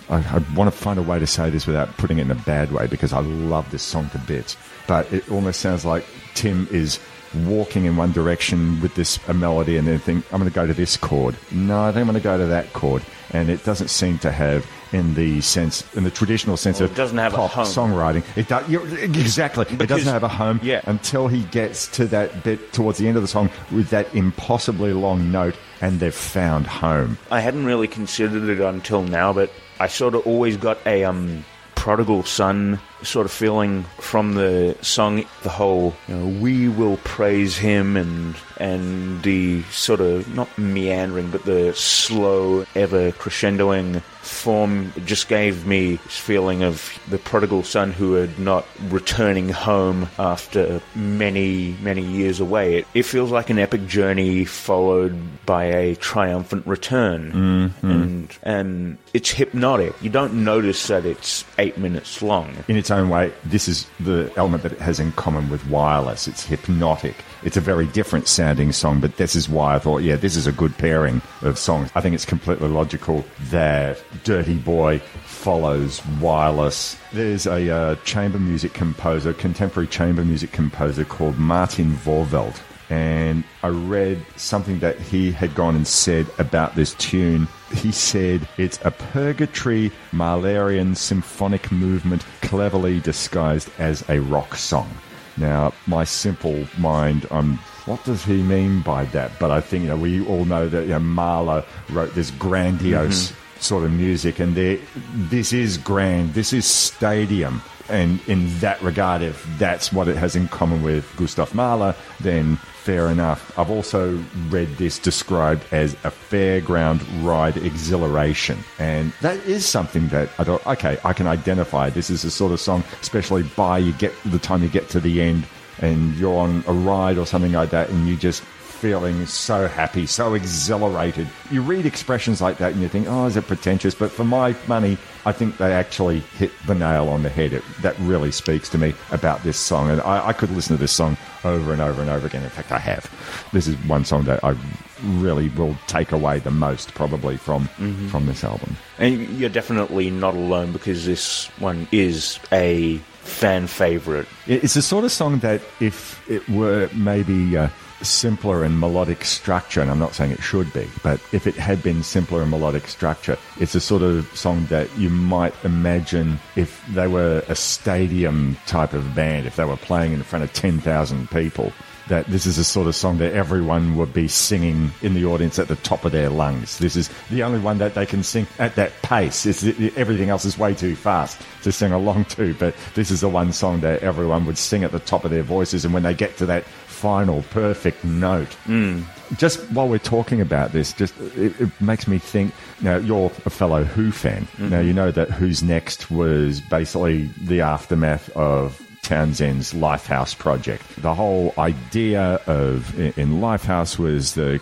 I, I want to find a way to say this without putting it in a bad way because I love this song to bits. But it almost sounds like Tim is walking in one direction with this a melody and then think, I'm going to go to this chord. No, I think I'm going to go to that chord. And it doesn't seem to have, in the sense, in the traditional sense Well, of it doesn't have a pop home. songwriting, it does you're, exactly. it Because- doesn't have a home Yeah. until he gets to that bit towards the end of the song with that impossibly long note, and they've found home. I hadn't really considered it until now, but I sort of always got a um, prodigal son sort of feeling from the song. The whole you know, "We will praise him" and and the sort of not meandering, but the slow, ever crescendoing form just gave me this feeling of the prodigal son who had not returning home after many many years away. It, it feels like an epic journey followed by a triumphant return Mhm. and and it's hypnotic. You don't notice that it's eight minutes long. In its own way, this is the element that it has in common with Wireless. It's hypnotic. It's a very different sounding song, but this is why I thought, yeah, this is a good pairing of songs. I think it's completely logical that Dirty Boy follows Wireless. There's a uh, chamber music composer, contemporary chamber music composer called Martin Vorveld. And I read something that he had gone and said about this tune. He said it's a purgatory Mahlerian symphonic movement cleverly disguised as a rock song. Now, my simple mind, I'm what does he mean by that? But I think you know we all know that you know, Mahler wrote this grandiose mm-hmm. sort of music, and there, this is grand. This is stadium. And in that regard, if that's what it has in common with Gustav Mahler, then fair enough. I've also read this described as a fairground ride exhilaration. And that is something that I thought, okay, I can identify. This is a sort of song, especially by you get the time you get to the end and you're on a ride or something like that, and you just feeling so happy, so exhilarated. You read expressions like that and you think, oh, is it pretentious? But for my money, I think they actually hit the nail on the head. It, that really speaks to me about this song. And I, I could listen to this song over and over and over again. In fact, I have. This is one song that I really will take away the most probably from Mhm. from this album. And you're definitely not alone because this one is a fan favorite. It's the sort of song that if it were maybe uh, simpler and melodic structure, and I'm not saying it should be, but if it had been simpler and melodic structure, it's a sort of song that you might imagine if they were a stadium type of band, if they were playing in front of 10,000 people. That this is a sort of song that everyone would be singing in the audience at the top of their lungs. This is the only one that they can sing at that pace. It's, everything else is way too fast to sing along to, but this is the one song that everyone would sing at the top of their voices. And when they get to that final perfect note, hmm. just while we're talking about this, just it, it makes me think. Now, you're a fellow Who fan. Hmm. Now, you know that Who's Next was basically the aftermath of Townshend's Lifehouse project. The whole idea of in Lifehouse was the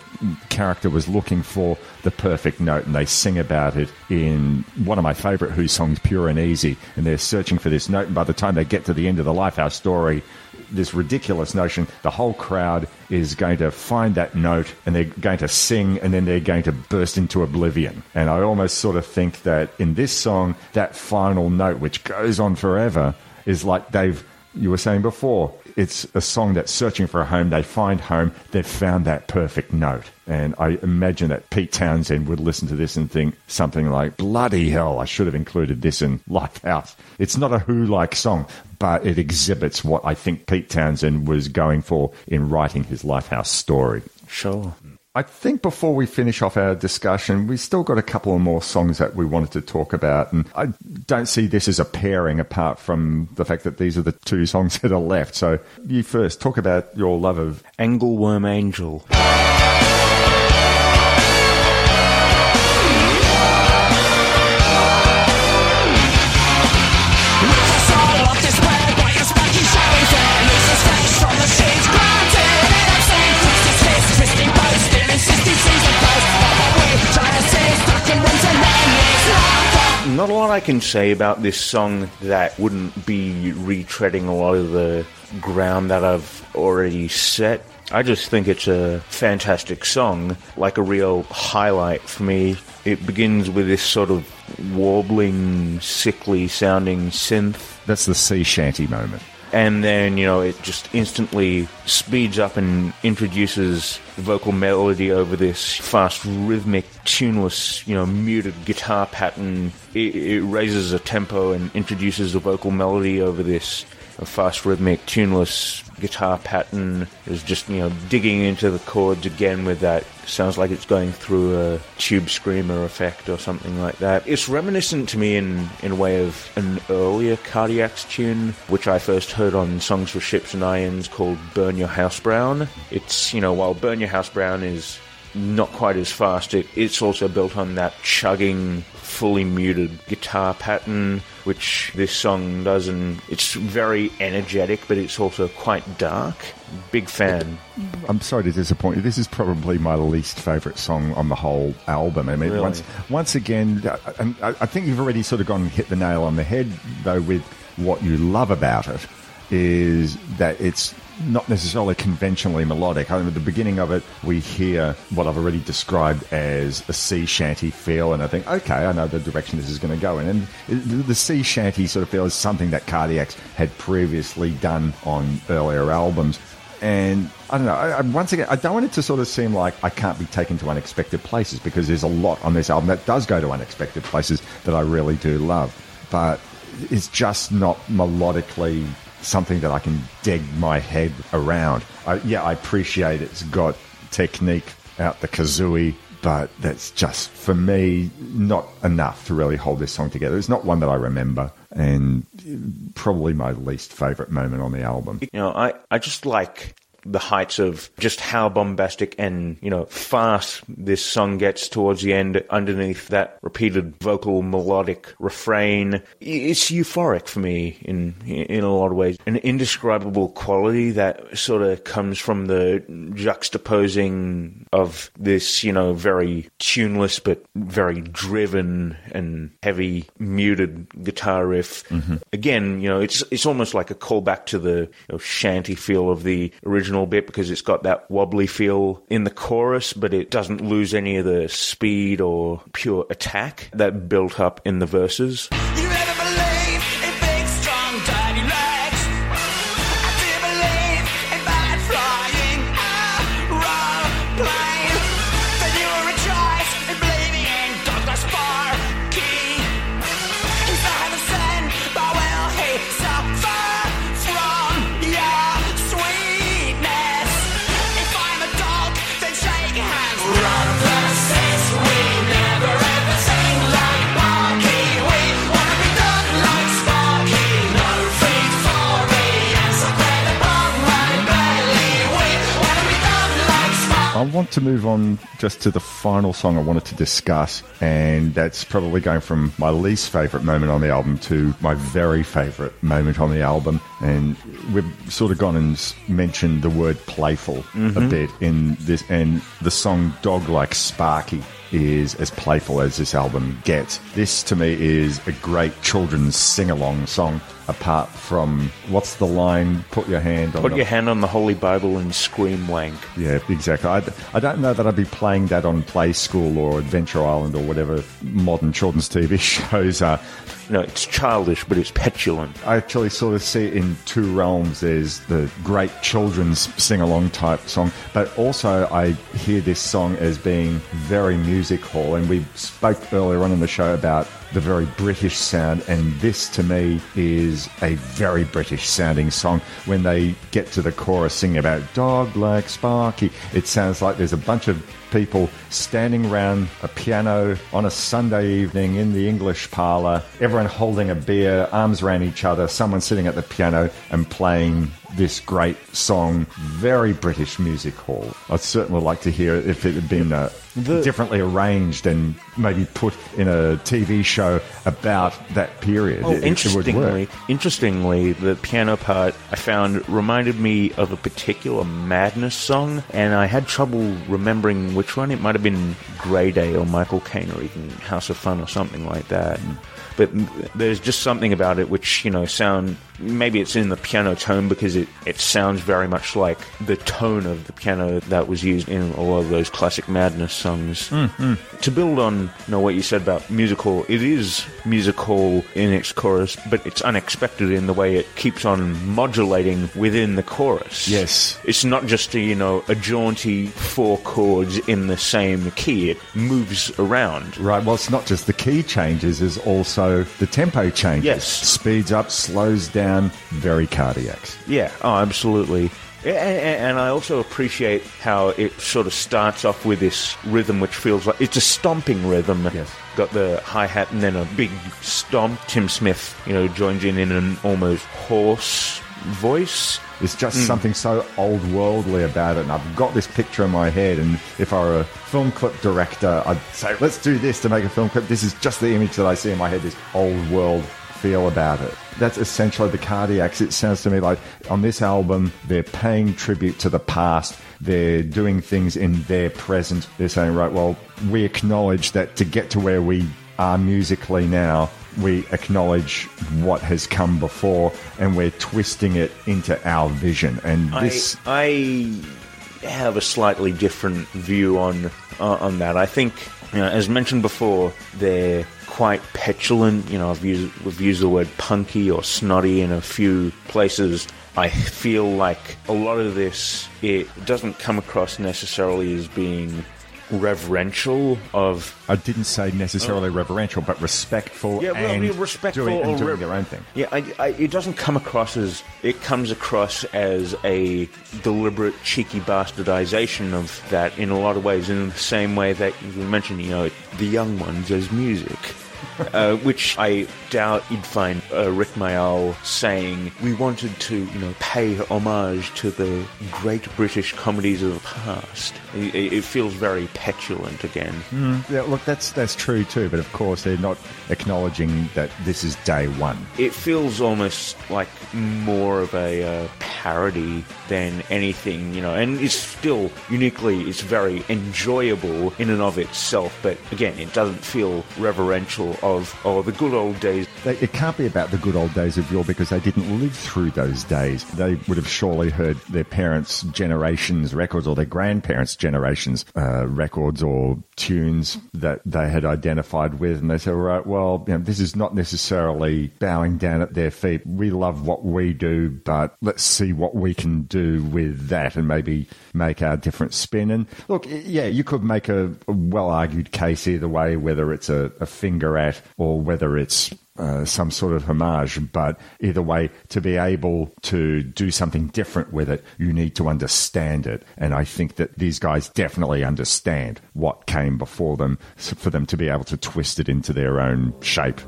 character was looking for the perfect note, and they sing about it in one of my favorite Who songs, Pure and Easy, and they're searching for this note. And by the time they get to the end of the Lifehouse story, this ridiculous notion the whole crowd is going to find that note and they're going to sing and then they're going to burst into oblivion. And I almost sort of think that in this song, that final note, which goes on forever, is like they've, you were saying before, it's a song that's searching for a home. They find home. They've found that perfect note. And I imagine that Pete Townshend would listen to this and think something like, bloody hell, I should have included this in Lifehouse. It's not a Who like song, but it exhibits what I think Pete Townshend was going for in writing his Lifehouse story. Sure. I think before we finish off our discussion, we've still got a couple of more songs that we wanted to talk about. And I don't see this as a pairing apart from the fact that these are the two songs that are left. So you first talk about your love of Angleworm Angel. I can say about this song that wouldn't be retreading a lot of the ground that I've already set. I just think it's a fantastic song, like a real highlight for me. It begins with this sort of warbling, sickly sounding synth. That's the sea shanty moment. And then, you know, it just instantly speeds up and introduces vocal melody over this fast, rhythmic, tuneless, you know, muted guitar pattern. It, it raises a tempo and introduces the vocal melody over this fast, rhythmic, tuneless guitar pattern. Is just, you know, digging into the chords again with that. Sounds like it's going through a tube screamer effect or something like that. It's reminiscent to me in, in a way of an earlier Cardiacs tune, which I first heard on Songs for Ships and Irons called Burn Your House Brown. It's, you know, while Burn Your House Brown is not quite as fast, it, it's also built on that chugging, fully muted guitar pattern, which this song does, and it's very energetic, but it's also quite dark. Big fan. I'm sorry to disappoint you. This is probably my least favourite song on the whole album. I mean, Really? once once again, uh, I, I think you've already sort of gone and hit the nail on the head, though, with what you love about it is that it's not necessarily conventionally melodic. I mean, at the beginning of it, we hear what I've already described as a sea shanty feel, and I think, okay, I know the direction this is going to go in. And the sea shanty sort of feel is something that Cardiacs had previously done on earlier albums. And I don't know. I, I, once again, I don't want it to sort of seem like I can't be taken to unexpected places because there's a lot on this album that does go to unexpected places that I really do love. But it's just not melodically something that I can dig my head around. I, yeah, I appreciate it's got technique out the kazooie, but that's just for me not enough to really hold this song together. It's not one that I remember, and probably my least favorite moment on the album. You know, I, I just like the heights of just how bombastic and, you know, fast this song gets towards the end underneath that repeated vocal melodic refrain. It's euphoric for me in, in a lot of ways. An indescribable quality that sort of comes from the juxtaposing of this, you know, very tuneless but very driven and heavy muted guitar riff. Mm-hmm. Again, you know, it's it's almost like a callback to the you know, shanty feel of the original bit because it's got that wobbly feel in the chorus, but it doesn't lose any of the speed or pure attack that built up in the verses. I want to move on just to the final song I wanted to discuss, and that's probably going from my least favourite moment on the album to my very favourite moment on the album. And we've sort of gone and mentioned the word playful a Mhm. bit in this, and the song Dog Like Sparky is as playful as this album gets. This to me is a great children's sing along song, apart from what's the line? Put your hand on Put the your hand on the Holy Bible and scream wank. yeah, exactly. I, I don't know that I'd be playing that on Play School or Adventure Island or whatever modern children's TV shows are. No, it's childish, but it's petulant. I actually sort of see it in two realms. There's the great children's sing along type song, but also I hear this song as being very music hall. And we spoke earlier on in the show about the very British sound, and this to me is a very British sounding song. When they get to the chorus singing about dog like Sparky, it sounds like there's a bunch of people standing around a piano on a Sunday evening in the English parlour, everyone holding a beer, arms around each other, someone sitting at the piano and playing this great song. Very British music hall. I'd certainly like to hear it if it had been uh, differently arranged and maybe put in a TV show about that period. Oh, It- it interestingly, interestingly, the piano part I found reminded me of a particular Madness song, and I had trouble remembering which one. It might have been Grey Day or Michael Caine or even House of Fun or something like that. Mm. But there's just something about it which you know sound. Maybe it's in the piano tone because it, it sounds very much like the tone of the piano that was used in a lot of those classic Madness songs. Mm-hmm. To build on you know, what you said about musical, it is musical in its chorus, but it's unexpected in the way it keeps on modulating within the chorus. Yes. It's not just a, you know a jaunty four chords in the same key. It moves around. Right. Well, it's not just the key changes; is also the tempo changes. Yes. Speeds up, slows down. Very cardiacs. Yeah, oh, absolutely. A- a- And I also appreciate how it sort of starts off with this rhythm, which feels like it's a stomping rhythm. Yes. Got the hi hat and then a big stomp. Tim Smith, you know, joins in in an almost hoarse voice. There's just Mm. something so old worldly about it, and I've got this picture in my head. And if I were a film clip director, I'd say, "Let's do this to make a film clip." This is just the image that I see in my head. This old world feel about it. That's essentially the Cardiacs. It sounds to me like on this album, they're paying tribute to the past. They're doing things in their present. They're saying, right, well, we acknowledge that to get to where we are musically now, we acknowledge what has come before and we're twisting it into our vision. And this. I, I have a slightly different view on uh, on that. I think, you know, as mentioned before, they're quite petulant. You know, I've used we've used the word punky or snotty in a few places. I feel like a lot of this it doesn't come across necessarily as being reverential of I didn't say necessarily oh. reverential, but respectful yeah, well, and respectful doing, and doing their own thing. Yeah, I, I, it doesn't come across as it comes across as a deliberate cheeky bastardization of that in a lot of ways. In the same way that you mentioned, you know, the young ones as music. uh, which I doubt you'd find uh, Rik Mayall saying we wanted to, you know, pay homage to the great British comedies of the past. It, it feels very petulant again. Mm, yeah, look, that's that's true too. But of course, they're not acknowledging that this is day one. It feels almost like more of a uh, parody than anything, you know, and it's still uniquely, it's very enjoyable in and of itself, but again, it doesn't feel reverential of, oh, the good old days. It can't be about the good old days of yore because they didn't live through those days. They would have surely heard their parents' generations' records or their grandparents' generations' uh, records or tunes that they had identified with, and they said, "Right, well, you know, this is not necessarily bowing down at their feet. We love what we do, but let's see what we can do with that, and maybe make our different spin." And look, yeah, you could make a, a well-argued case either way, whether it's a, a finger at or whether it's uh, some sort of homage, but either way, to be able to do something different with it, you need to understand it. And I think that these guys definitely understand what came before them for them to be able to twist it into their own shape.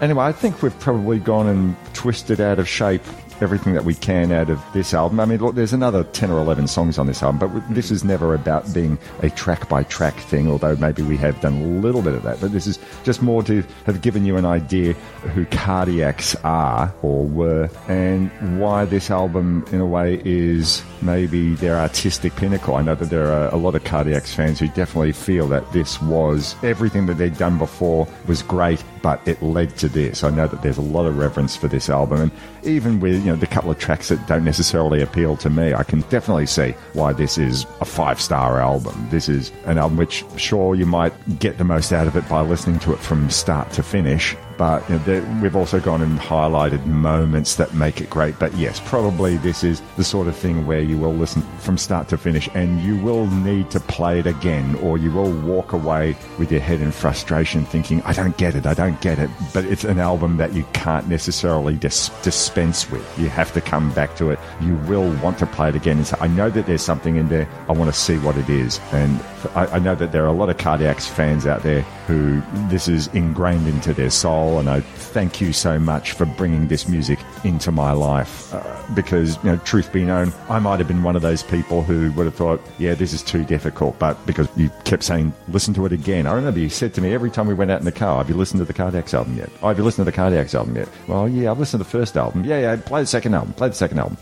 Anyway, I think we've probably gone and twisted out of shape everything that we can out of this album. I mean, look, there's another 10 or 11 songs on this album, but this mm-hmm. is never about being a track by track thing, although maybe we have done a little bit of that. But this is just more to have given you an idea who Cardiacs are or were and why this album, in a way, is maybe their artistic pinnacle. I know that there are a lot of Cardiacs fans who definitely feel that this was everything that they'd done before was great but it led to this. I know that there's a lot of reverence for this album, and even with you know the couple of tracks that don't necessarily appeal to me, I can definitely see why this is a five star album. This is an album which, sure, you might get the most out of it by listening to it from start to finish, but you know, we've also gone and highlighted moments that make it great. But yes, probably this is the sort of thing where you will listen from start to finish and you will need to play it again, or you will walk away with your head in frustration thinking, I don't get it, I don't get it. But it's an album that you can't necessarily dis- dispense with. You have to come back to it. You will want to play it again and say, I know that there's something in there, I want to see what it is. And I, I know that there are a lot of Cardiacs fans out there who this is ingrained into their soul, and I thank you so much for bringing this music into my life. Uh, because, you know, truth be known, I might have been one of those people who would have thought, yeah, this is too difficult, but because you kept saying, listen to it again. I remember you said to me every time we went out in the car, have you listened to the Cardiacs album yet? Oh, have you listened to the Cardiacs album yet? Well, yeah, I've listened to the first album. Yeah, yeah, play the second album, play the second album.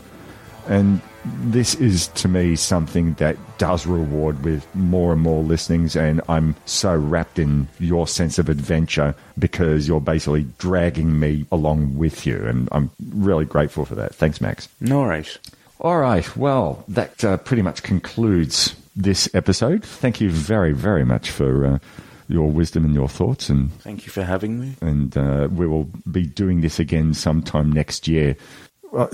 And this is to me something that does reward with more and more listenings and i'm so wrapped in your sense of adventure because you're basically dragging me along with you and i'm really grateful for that thanks max No worries. all right well that uh, pretty much concludes this episode thank you very very much for uh, your wisdom and your thoughts and Thank you for having me. and uh, we will be doing this again sometime next year.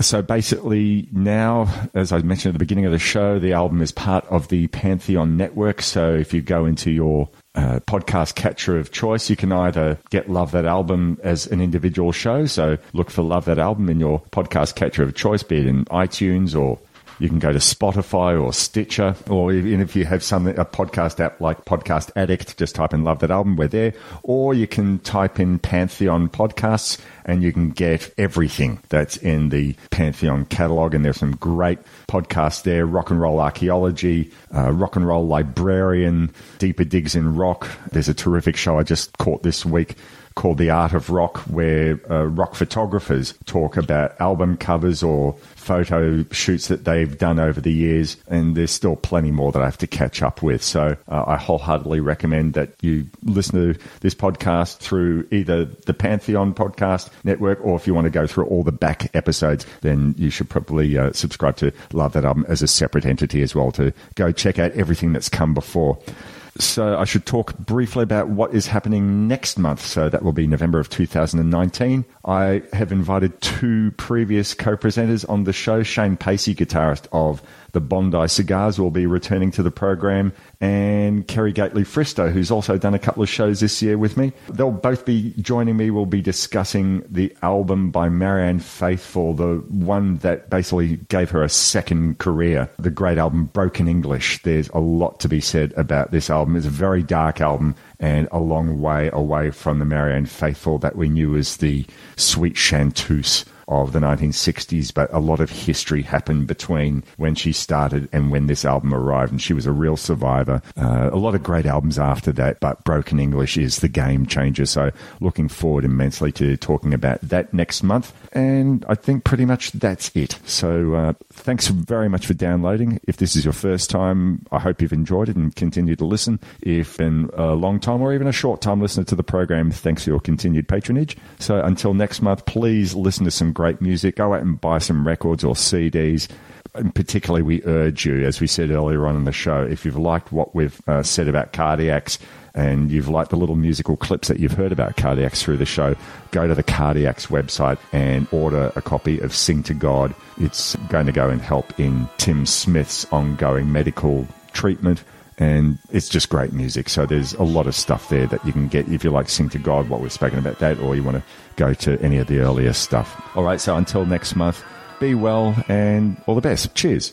So basically, now, as I mentioned at the beginning of the show, the album is part of the Pantheon network. So if you go into your uh, podcast catcher of choice, you can either get Love That Album as an individual show. So look for Love That Album in your podcast catcher of choice, be it in iTunes or you can go to Spotify or Stitcher, or even if you have some a podcast app like Podcast Addict, just type in "Love That Album." We're there, or you can type in Pantheon Podcasts, and you can get everything that's in the Pantheon catalog. And there's some great podcasts there: Rock and Roll Archaeology, uh, Rock and Roll Librarian, Deeper Digs in Rock. There's a terrific show I just caught this week called The Art of Rock, where uh, rock photographers talk about album covers or photo shoots that they've done over the years. And there's still plenty more that I have to catch up with. So uh, I wholeheartedly recommend that you listen to this podcast through either the Pantheon Podcast Network or if you want to go through all the back episodes, then you should probably uh, subscribe to Love That Album as a separate entity as well to go check out everything that's come before. So I should talk briefly about what is happening next month. So that will be November of 2019. I have invited two previous co-presenters on the show. Shane Pacey, guitarist of the Bondi Cigars, will be returning to the program, and Kerry Gately Fristo, who's also done a couple of shows this year with me. They'll both be joining me. We'll be discussing the album by Marianne Faithfull, the one that basically gave her a second career, the great album Broken English. There's a lot to be said about this album. It's a very dark album and a long way away from the Marianne Faithfull that we knew as the sweet chanteuse of the 1960s, but a lot of history happened between when she started and when this album arrived, and she was a real survivor. Uh, a lot of great albums after that, but Broken English is the game changer. So, looking forward immensely to talking about that next month. And I think pretty much that's it. So, uh, thanks very much for downloading. If this is your first time, I hope you've enjoyed it and continue to listen. If in a long time or even a short time listener to the program, thanks for your continued patronage. So, until next month, please listen to some great music. Go out and buy some records or CDs. And particularly, we urge you, as we said earlier on in the show, if you've liked what we've uh, said about cardiacs and you've liked the little musical clips that you've heard about cardiacs through the show, go to the cardiacs website and order a copy of Sing to God. It's going to go and help in Tim Smith's ongoing medical treatment. And it's just great music. So there's a lot of stuff there that you can get if you like Sing to God, what we've spoken about that, or you want to go to any of the earlier stuff. All right, so until next month, be well and all the best. Cheers.